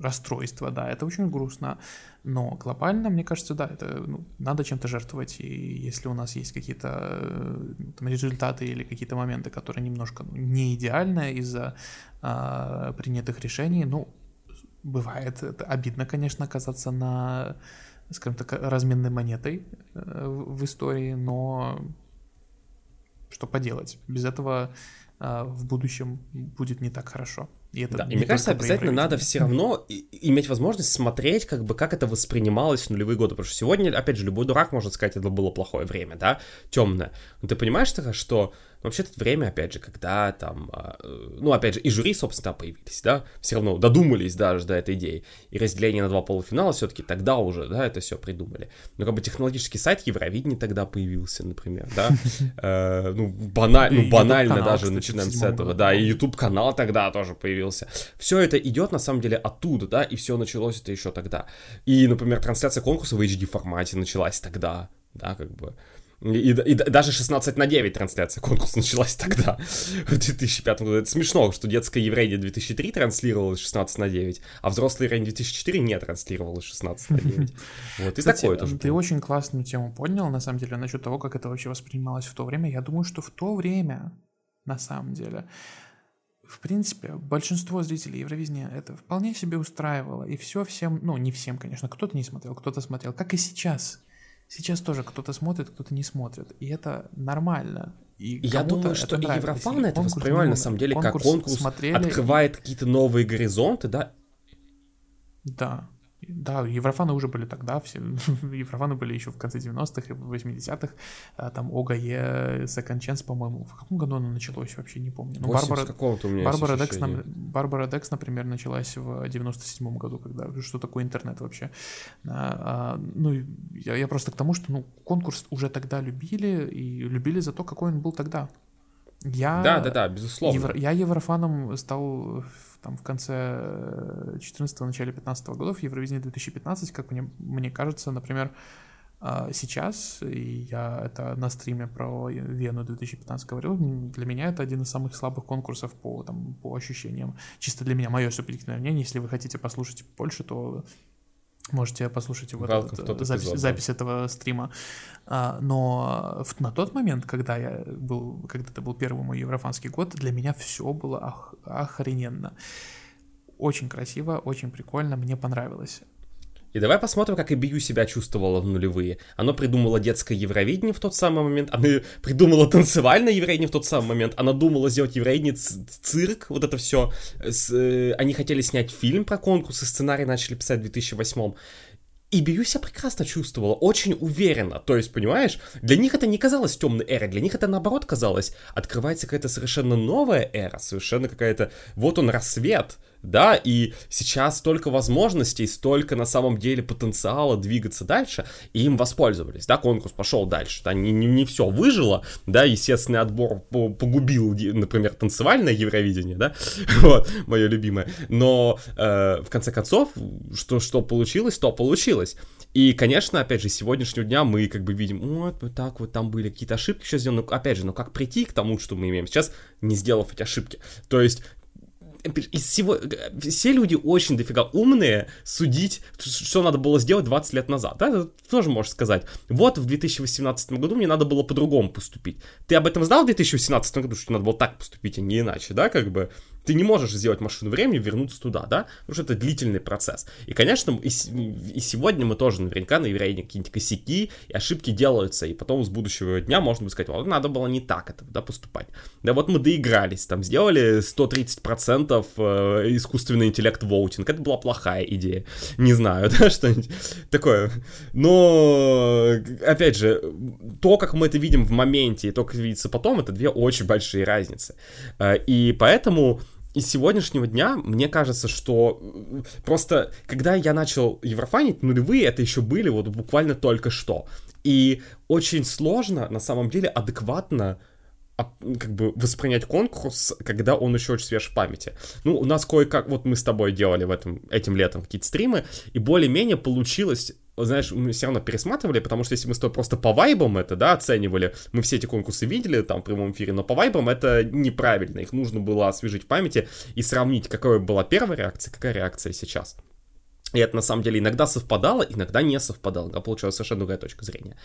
расстройства, да, это очень грустно. Но глобально, мне кажется, да, это ну, надо чем-то жертвовать. И если у нас есть какие-то э, там, результаты или какие-то моменты, которые немножко ну, не идеальны из-за а, принятых решений, ну, бывает это обидно, конечно, оказаться на, скажем так, разменной монетой э, в истории, но что поделать. Без этого э, в будущем будет не так хорошо. И, это да, и мне кажется, обязательно надо все равно иметь возможность смотреть, как бы, как это воспринималось в нулевые годы. Потому что сегодня, опять же, любой дурак может сказать, это было плохое время, да, темное. Но ты понимаешь, что но вообще это время, опять же, когда там, а, э, ну, опять же, и жюри, собственно, появились, да, все равно додумались даже до этой идеи. И разделение на два полуфинала все-таки тогда уже, да, это все придумали. Но как бы технологический сайт Евровидения тогда появился, например, да, э, ну, банально, ну, банально даже начинаем с этого, да, и YouTube-канал тогда тоже появился. Все это идет, на самом деле, оттуда, да, и все началось это еще тогда. И, например, трансляция конкурса в HD формате началась тогда, да, как бы. И, и, даже 16 на 9 трансляция конкурса началась тогда, в 2005 году. Это смешно, что детская Еврейня 2003 транслировалась 16 на 9, а взрослая Еврейня 2004 не транслировалась 16 на 9. Вот, и такое тоже. Ты очень классную тему поднял, на самом деле, насчет того, как это вообще воспринималось в то время. Я думаю, что в то время, на самом деле, в принципе, большинство зрителей Евровидения это вполне себе устраивало. И все всем, ну, не всем, конечно, кто-то не смотрел, кто-то смотрел, как и сейчас сейчас тоже кто-то смотрит, кто-то не смотрит. И это нормально. И я думаю, что и Еврофан это воспринимали на самом деле как конкурс смотрели... открывает какие-то новые горизонты, да? Да. Да, Еврофаны уже были тогда, все Еврофаны были еще в конце 90-х и 80-х. А, там ОГЕ, Second Chance, по-моему. В каком году оно началось, вообще не помню. Ну, Барбара, у меня Барбара, Декс, Барбара Декс, например, началась в 97-м году, когда что такое интернет вообще. А, а, ну, я, я просто к тому, что ну, конкурс уже тогда любили, и любили за то, какой он был тогда. Я, да, да, да, безусловно. Евро, я еврофаном стал там в конце 14 начале 15 годов, Евровидение 2015, как мне, мне кажется, например, а, сейчас, и я это на стриме про Вену 2015 говорил, для меня это один из самых слабых конкурсов по, там, по ощущениям. Чисто для меня, мое субъективное мнение, если вы хотите послушать больше, то Можете послушать вот этот, запись, эпизод, запись да. этого стрима. А, но в, на тот момент, когда я был, когда это был первый мой еврофанский год, для меня все было ох, охрененно. Очень красиво, очень прикольно, мне понравилось. И давай посмотрим, как IBU себя чувствовала в нулевые. Оно придумало детское Евровидение в тот самый момент, оно придумало танцевальное Евровидение в тот самый момент, оно думало сделать Евровидение цирк, вот это все. Э, они хотели снять фильм про конкурс, и сценарий начали писать в 2008 и Бию себя прекрасно чувствовала, очень уверенно. То есть, понимаешь, для них это не казалось темной эрой, для них это наоборот казалось, открывается какая-то совершенно новая эра, совершенно какая-то, вот он рассвет, да, и сейчас столько возможностей, столько на самом деле потенциала двигаться дальше, и им воспользовались, да, конкурс пошел дальше, да, не, не, не все выжило, да, естественный отбор погубил, например, танцевальное Евровидение, да, вот, мое любимое, но э, в конце концов, что, что получилось, то получилось. И, конечно, опять же, с сегодняшнего дня мы как бы видим, вот, вот так вот там были какие-то ошибки, что сделано, но, опять же, но как прийти к тому, что мы имеем сейчас, не сделав эти ошибки. То есть, из всего... Все люди очень дофига умные судить, что надо было сделать 20 лет назад, да? Тоже можешь сказать. Вот в 2018 году мне надо было по-другому поступить. Ты об этом знал в 2018 году, что надо было так поступить, а не иначе, да, как бы? Ты не можешь сделать машину времени, вернуться туда, да? Потому что это длительный процесс. И, конечно, и, и сегодня мы тоже наверняка на Евреине какие-нибудь косяки и ошибки делаются, и потом с будущего дня можно будет сказать, вот надо было не так это, да, поступать. Да вот мы доигрались, там, сделали 130% э, искусственный интеллект воутинг, это была плохая идея. Не знаю, да, что-нибудь такое. Но, опять же, то, как мы это видим в моменте, и то, как видится потом, это две очень большие разницы. Э, и поэтому из сегодняшнего дня мне кажется, что просто когда я начал еврофанить, нулевые это еще были вот буквально только что. И очень сложно на самом деле адекватно как бы воспринять конкурс, когда он еще очень свеж в памяти. Ну, у нас кое-как, вот мы с тобой делали в этом, этим летом какие-то стримы, и более-менее получилось знаешь, мы все равно пересматривали, потому что если мы с тобой просто по вайбам это, да, оценивали, мы все эти конкурсы видели там в прямом эфире, но по вайбам это неправильно, их нужно было освежить в памяти и сравнить, какая была первая реакция, какая реакция сейчас. И это на самом деле иногда совпадало, иногда не совпадало, да, получалась совершенно другая точка зрения.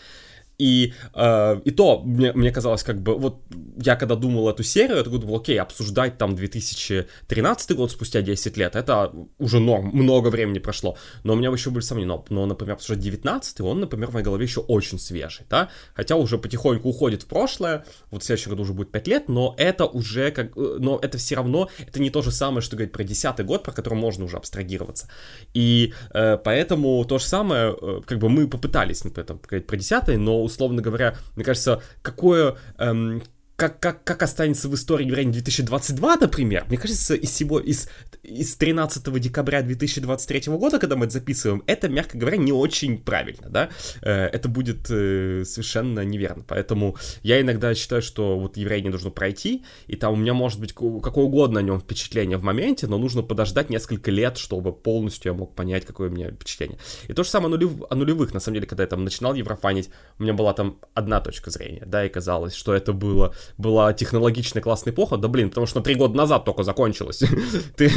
И, э, и то мне, мне казалось, как бы, вот я когда думал эту серию, я такой думал, окей, обсуждать там 2013 год спустя 10 лет, это уже норм, много времени прошло. Но у меня еще были сомнения, но, но например, обсуждать 19 он, например, в моей голове еще очень свежий, да, хотя уже потихоньку уходит в прошлое, вот в следующем году уже будет 5 лет, но это уже как, э, но это все равно, это не то же самое, что говорить про 10 год, про который можно уже абстрагироваться. И э, поэтому то же самое, э, как бы мы попытались, например, говорить про 10 но условно говоря, мне кажется, какое эм, как, как, как останется в истории Грэнни 2022, например, мне кажется, из всего, из, из 13 декабря 2023 года, когда мы это записываем, это, мягко говоря, не очень правильно, да, э, это будет э, совершенно неверно, поэтому я иногда считаю, что вот не должно пройти, и там у меня может быть какое угодно о нем впечатление в моменте, но нужно подождать несколько лет, чтобы полностью я мог понять, какое у меня впечатление. И то же самое о, нулев, о нулевых, на самом деле, когда я там начинал еврофанить, у меня была там одна точка зрения, да, и казалось, что это было была технологичная классная эпоха, да блин, потому что на три года назад только закончилась. Ты,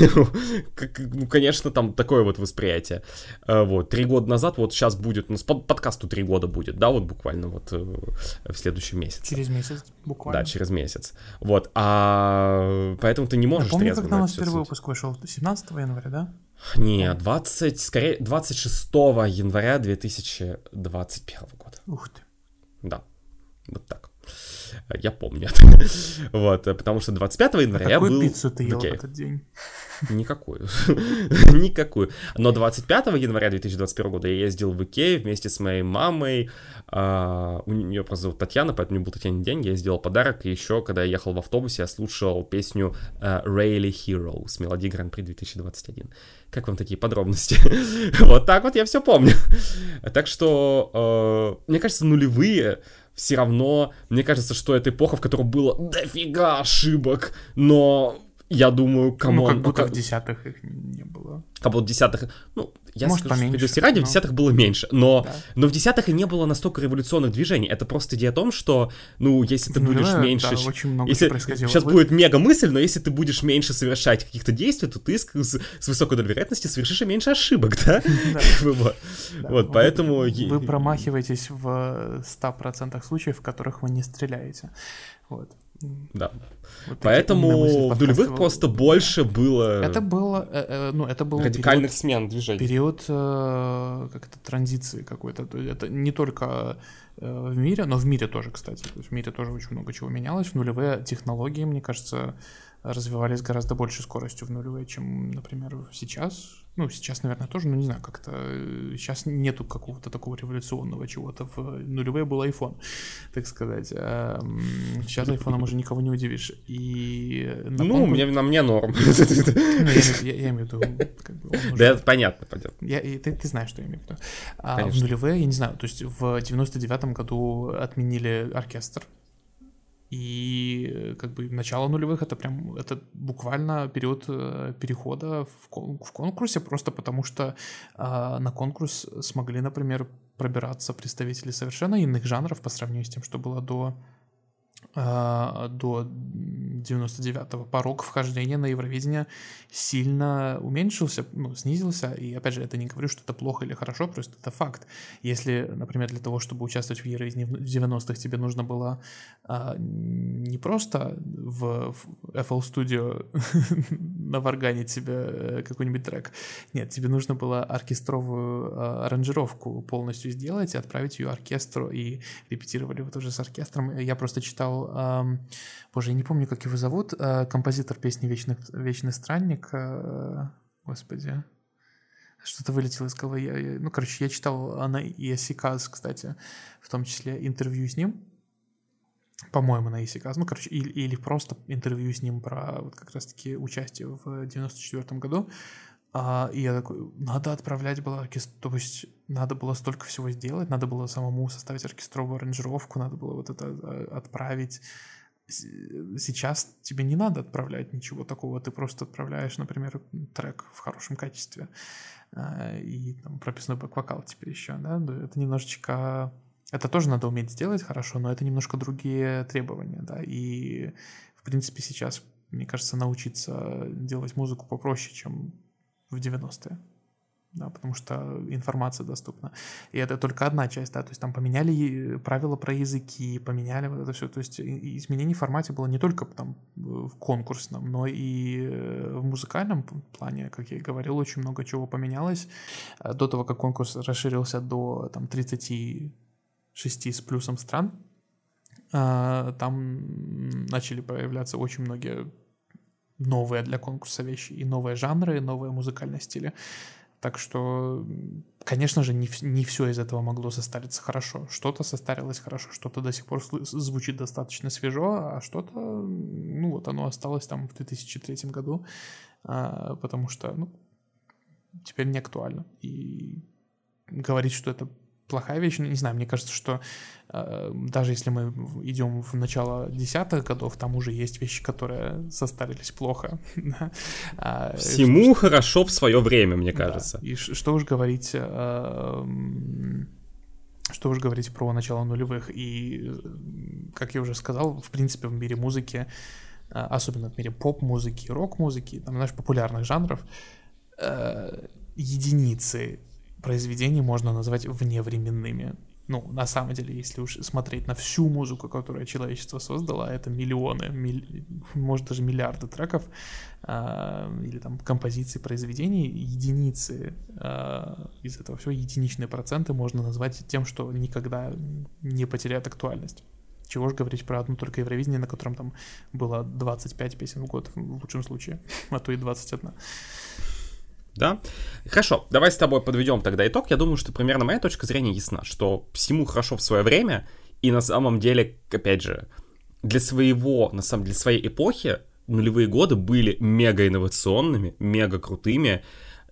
ну, конечно, там такое вот восприятие. Э, вот, три года назад, вот сейчас будет, у нас подкасту три года будет, да, вот буквально вот э, в следующем месяце. Через месяц, буквально. Да, через месяц. Вот, а поэтому ты не можешь Помню, когда у нас первый выпуск вышел, 17 января, да? Не, 20, скорее, 26 января 2021 года. Ух ты. Да, вот так. Я помню вот, потому что 25 января а я был пиццу ты ел в этот день? Никакую. Никакую. Но 25 января 2021 года я ездил в Икею вместе с моей мамой. Uh, у нее просто зовут Татьяна, поэтому мне был Татьяне день. Я сделал подарок. И еще, когда я ехал в автобусе, я слушал песню uh, Rayleigh Hero с мелодии Гран-при 2021. Как вам такие подробности? вот так вот я все помню. так что, uh, мне кажется, нулевые все равно, мне кажется, что это эпоха, в которой было дофига ошибок, но я думаю, кому... Ну, как будто в десятых их не было. Как будто в десятых... Ну, я Может, скажу, поменьше, что ради но... в десятых было меньше, но, да. но в десятых и не было настолько революционных движений. Это просто идея о том, что, ну, если ты ну, будешь да, меньше... Да, очень много если, происходило. Сейчас Вы... будет мега мысль, но если ты будешь меньше совершать каких-то действий, то ты с, с высокой долей вероятности совершишь и меньше ошибок, да? Вот, поэтому... Вы промахиваетесь в 100% случаев, в которых вы не стреляете. Вот. Да. Вот Поэтому в нулевых просто больше было... Это было, э, э, ну, это был Радикальных период, смен движений. Период, э, как это, транзиции какой-то. Это не только э, в мире, но в мире тоже, кстати. То есть в мире тоже очень много чего менялось. В нулевые технологии, мне кажется, развивались гораздо большей скоростью в нулевые, чем, например, сейчас. Ну, сейчас, наверное, тоже, но не знаю, как-то сейчас э, нету какого-то такого революционного чего-то. В нулевые был iPhone, так сказать. Сейчас айфоном уже никого не удивишь. И ну, мне, на мне норм. Ну, я, имею в виду... да, это понятно, пойдет. Я, ты, ты знаешь, что я имею в виду. А в нулевые, я не знаю, то есть в 99-м году отменили оркестр, и э, как бы начало нулевых это прям это буквально период э, перехода в, кон- в конкурсе, просто потому что э, на конкурс смогли, например, пробираться представители совершенно иных жанров по сравнению с тем, что было до до 99-го порог вхождения на Евровидение сильно уменьшился, ну, снизился. И опять же, это не говорю, что это плохо или хорошо, просто это факт. Если, например, для того, чтобы участвовать в Евровидении в 90-х, тебе нужно было а, не просто в, в FL Studio наварганить себе э, какой-нибудь трек. Нет, тебе нужно было оркестровую а, аранжировку полностью сделать и отправить ее оркестру, и репетировали вот уже с оркестром. Я просто читал боже, я не помню, как его зовут, э, композитор песни «Вечный, «Вечный странник», э, господи, что-то вылетело из головы. Я, я, ну, короче, я читал она и Асиказ, кстати, в том числе интервью с ним, по-моему, на Исиказ, ну, короче, или, или просто интервью с ним про вот как раз-таки участие в 94 году, а, и я такой, надо отправлять было оркестр, то есть надо было столько всего сделать, надо было самому составить оркестровую аранжировку, надо было вот это а, отправить. Сейчас тебе не надо отправлять ничего такого, ты просто отправляешь, например, трек в хорошем качестве а, и там прописной бэк-вокал теперь еще, да, это немножечко... Это тоже надо уметь сделать хорошо, но это немножко другие требования, да, и в принципе сейчас, мне кажется, научиться делать музыку попроще, чем в 90-е. Да, потому что информация доступна. И это только одна часть, да, то есть там поменяли правила про языки, поменяли вот это все. То есть изменений в формате было не только там в конкурсном, но и э, в музыкальном плане, как я и говорил, очень много чего поменялось. Э, до того, как конкурс расширился до там 36 с плюсом стран, э, там начали появляться очень многие новые для конкурса вещи, и новые жанры, и новые музыкальные стили. Так что, конечно же, не, не все из этого могло состариться хорошо. Что-то состарилось хорошо, что-то до сих пор звучит достаточно свежо, а что-то, ну вот оно осталось там в 2003 году, а, потому что, ну, теперь не актуально. И говорить, что это плохая вещь. Ну, не знаю, мне кажется, что э, даже если мы идем в начало десятых годов, там уже есть вещи, которые состарились плохо. а, Всему что, хорошо в свое время, мне кажется. Да. И что уж говорить... Э, что уж говорить про начало нулевых. И, как я уже сказал, в принципе, в мире музыки, э, особенно в мире поп-музыки, рок-музыки, там, знаешь, популярных жанров, э, единицы произведений можно назвать вневременными. ну, на самом деле, если уж смотреть на всю музыку, которую человечество создало, это миллионы, милли... может даже миллиарды треков, э, или там композиций, произведений, единицы э, из этого всего, единичные проценты можно назвать тем, что никогда не потеряет актуальность. Чего же говорить про одну только Евровидение, на котором там было 25 песен в год в лучшем случае, а то и 21. Да? Хорошо, давай с тобой подведем тогда итог. Я думаю, что примерно моя точка зрения ясна, что всему хорошо в свое время, и на самом деле, опять же, для своего, на самом деле, своей эпохи нулевые годы были мега инновационными, мега крутыми.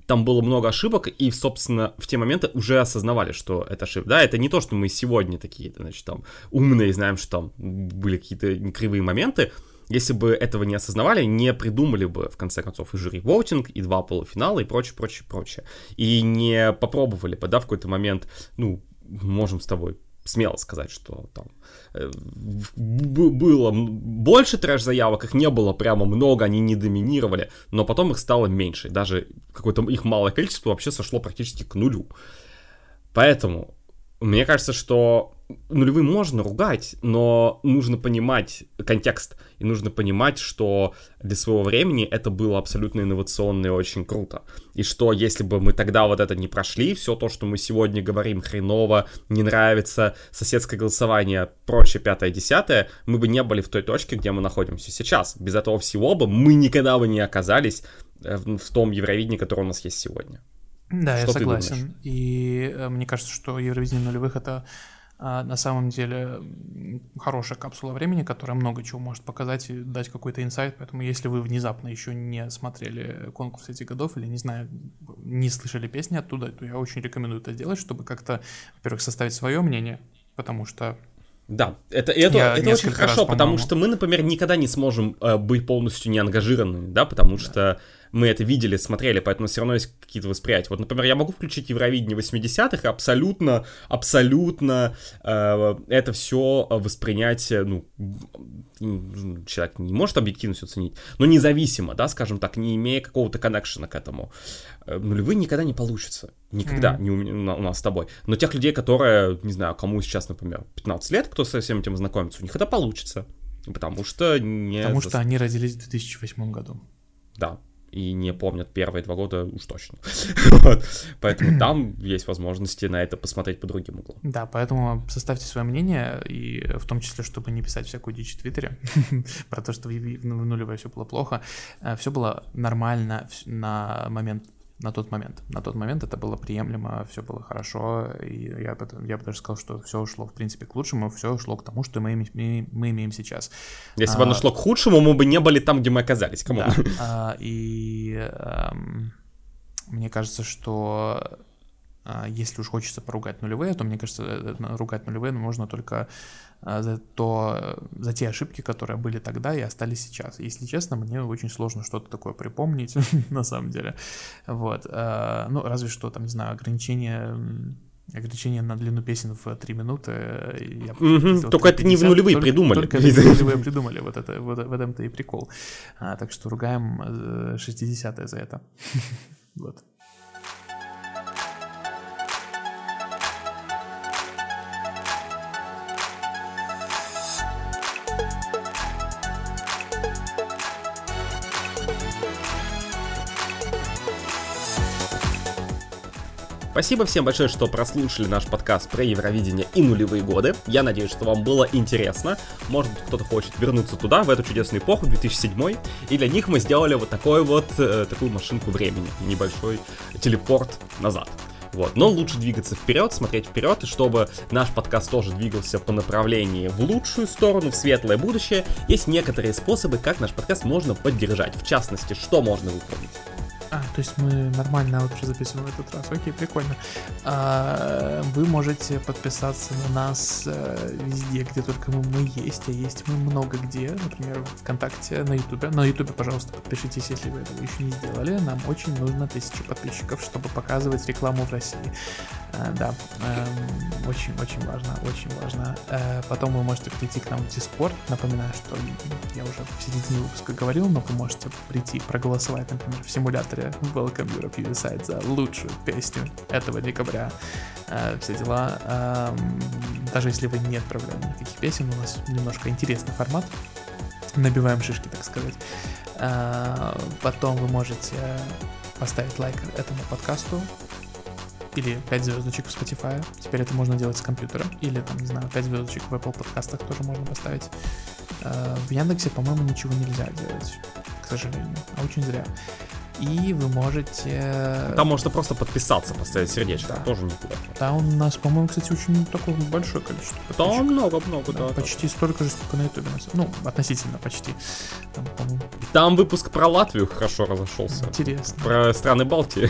Там было много ошибок, и, собственно, в те моменты уже осознавали, что это ошибка. Да, это не то, что мы сегодня такие, значит, там, умные, знаем, что там были какие-то кривые моменты, если бы этого не осознавали, не придумали бы, в конце концов, и жюри воутинг, и два полуфинала, и прочее, прочее, прочее. И не попробовали бы, да, в какой-то момент, ну, можем с тобой смело сказать, что там э, было больше трэш-заявок, их не было прямо много, они не доминировали, но потом их стало меньше, даже какое-то их малое количество вообще сошло практически к нулю. Поэтому мне кажется, что нулевым можно ругать, но нужно понимать контекст, и нужно понимать, что для своего времени это было абсолютно инновационно и очень круто. И что если бы мы тогда вот это не прошли, все то, что мы сегодня говорим хреново, не нравится, соседское голосование, прочее, пятое, десятое, мы бы не были в той точке, где мы находимся сейчас. Без этого всего бы мы никогда бы не оказались э, в том Евровидении, которое у нас есть сегодня. Да, что я согласен. И э, мне кажется, что Евровидение нулевых это а, на самом деле хорошая капсула времени, которая много чего может показать и дать какой-то инсайт. Поэтому если вы внезапно еще не смотрели конкурс этих годов или, не знаю, не слышали песни оттуда, то я очень рекомендую это сделать, чтобы как-то, во-первых, составить свое мнение, потому что да, это, это, это очень хорошо, раз, потому что мы, например, никогда не сможем э, быть полностью неангажированными, да, потому да. что мы это видели, смотрели, поэтому все равно есть какие-то восприятия. Вот, например, я могу включить Евровидение 80-х и абсолютно, абсолютно э, это все воспринять, э, ну, человек не может объективно все оценить, но независимо, да, скажем так, не имея какого-то коннекшена к этому. Э, нулевые никогда не получится. Никогда, mm-hmm. не у, у нас с тобой. Но тех людей, которые, не знаю, кому сейчас, например, 15 лет, кто со всем этим знакомится, у них это получится. Потому что не... Потому что они родились в 2008 году. Да, и не помнят первые два года уж точно. вот. Поэтому там есть возможности на это посмотреть по другим углам. Да, поэтому составьте свое мнение, и в том числе, чтобы не писать всякую дичь в Твиттере про то, что в нулевой все было плохо. Э, все было нормально на момент на тот момент. На тот момент это было приемлемо, все было хорошо, и я, я бы даже сказал, что все ушло, в принципе, к лучшему, все ушло к тому, что мы, мы, мы имеем сейчас. Если а, бы оно шло к худшему, мы бы не были там, где мы оказались, кому да, а, И а, мне кажется, что а, если уж хочется поругать нулевые, то, мне кажется, э, ругать нулевые можно только за, то, за те ошибки, которые были тогда и остались сейчас. Если честно, мне очень сложно что-то такое припомнить, на самом деле. Вот. А, ну, разве что, там, не знаю, ограничение ограничение на длину песен в 3 минуты. Я угу, только это не в нулевые только, придумали. Только не нулевые придумали, вот это, вот, в этом-то и прикол. А, так что ругаем 60-е э, за это. вот. Спасибо всем большое, что прослушали наш подкаст про Евровидение и нулевые годы. Я надеюсь, что вам было интересно. Может быть, кто-то хочет вернуться туда, в эту чудесную эпоху, 2007 И для них мы сделали вот такой вот, э, такую машинку времени. Небольшой телепорт назад. Вот. Но лучше двигаться вперед, смотреть вперед, и чтобы наш подкаст тоже двигался по направлению в лучшую сторону, в светлое будущее, есть некоторые способы, как наш подкаст можно поддержать. В частности, что можно выполнить. А, то есть мы нормально вот записываем в этот раз. Окей, прикольно. А, вы можете подписаться на нас э, везде, где только мы, мы есть, а есть мы много где. Например, ВКонтакте, на Ютубе. На Ютубе, пожалуйста, подпишитесь, если вы этого еще не сделали. Нам очень нужно тысячи подписчиков, чтобы показывать рекламу в России. Э, да, очень-очень эм, важно, очень важно. Э, потом вы можете прийти к нам в Discord. Напоминаю, что я уже в середине выпуска говорил, но вы можете прийти проголосовать, например, в симуляторе Welcome Europe USide за лучшую песню этого декабря. Э, все дела. Эм, даже если вы не отправляли никаких песен, у нас немножко интересный формат. Набиваем шишки, так сказать. Потом вы можете поставить лайк этому подкасту, или 5 звездочек в Spotify. Теперь это можно делать с компьютера. Или, там, не знаю, 5 звездочек в Apple подкастах тоже можно поставить. Э, в Яндексе, по-моему, ничего нельзя делать, к сожалению. А очень зря. И вы можете... Там можно просто подписаться, поставить сердечко, да. тоже неплохо. Да, у нас, по-моему, кстати, очень такое большое количество подписчиков. Там много-много, да. да почти да. столько же, сколько на ютубе. Ну, относительно почти. Там, Там выпуск про Латвию хорошо разошелся. Интересно. Про страны Балтии.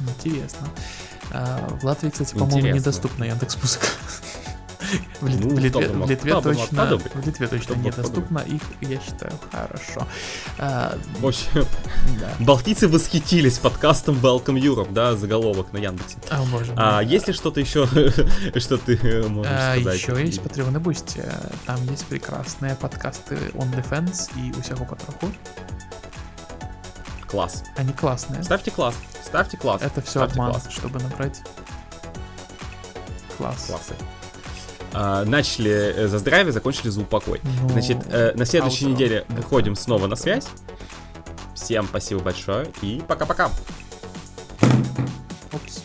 Интересно. А, в Латвии, кстати, по-моему, недоступна Яндекс Музыка. В, Лит... ну, в Литве, в Литве точно, в Литве точно недоступно, их, я считаю, хорошо. А, общем, да. Балтийцы восхитились подкастом Welcome Europe, да, заголовок на Яндексе. О, боже а мой. есть ли что-то еще, что ты можешь а, сказать? Еще есть Patreon и Boosty. Там есть прекрасные подкасты On Defense и Усяго Потроху. Класс. Они классные. Ставьте класс. Ставьте класс. Это все Ставьте обман, класс. чтобы набрать класс. Классы. Э, начали э, за здравие, закончили за упокой. Но... Значит, э, на следующей Outro. неделе выходим снова на связь. Всем спасибо большое и пока-пока. Oops.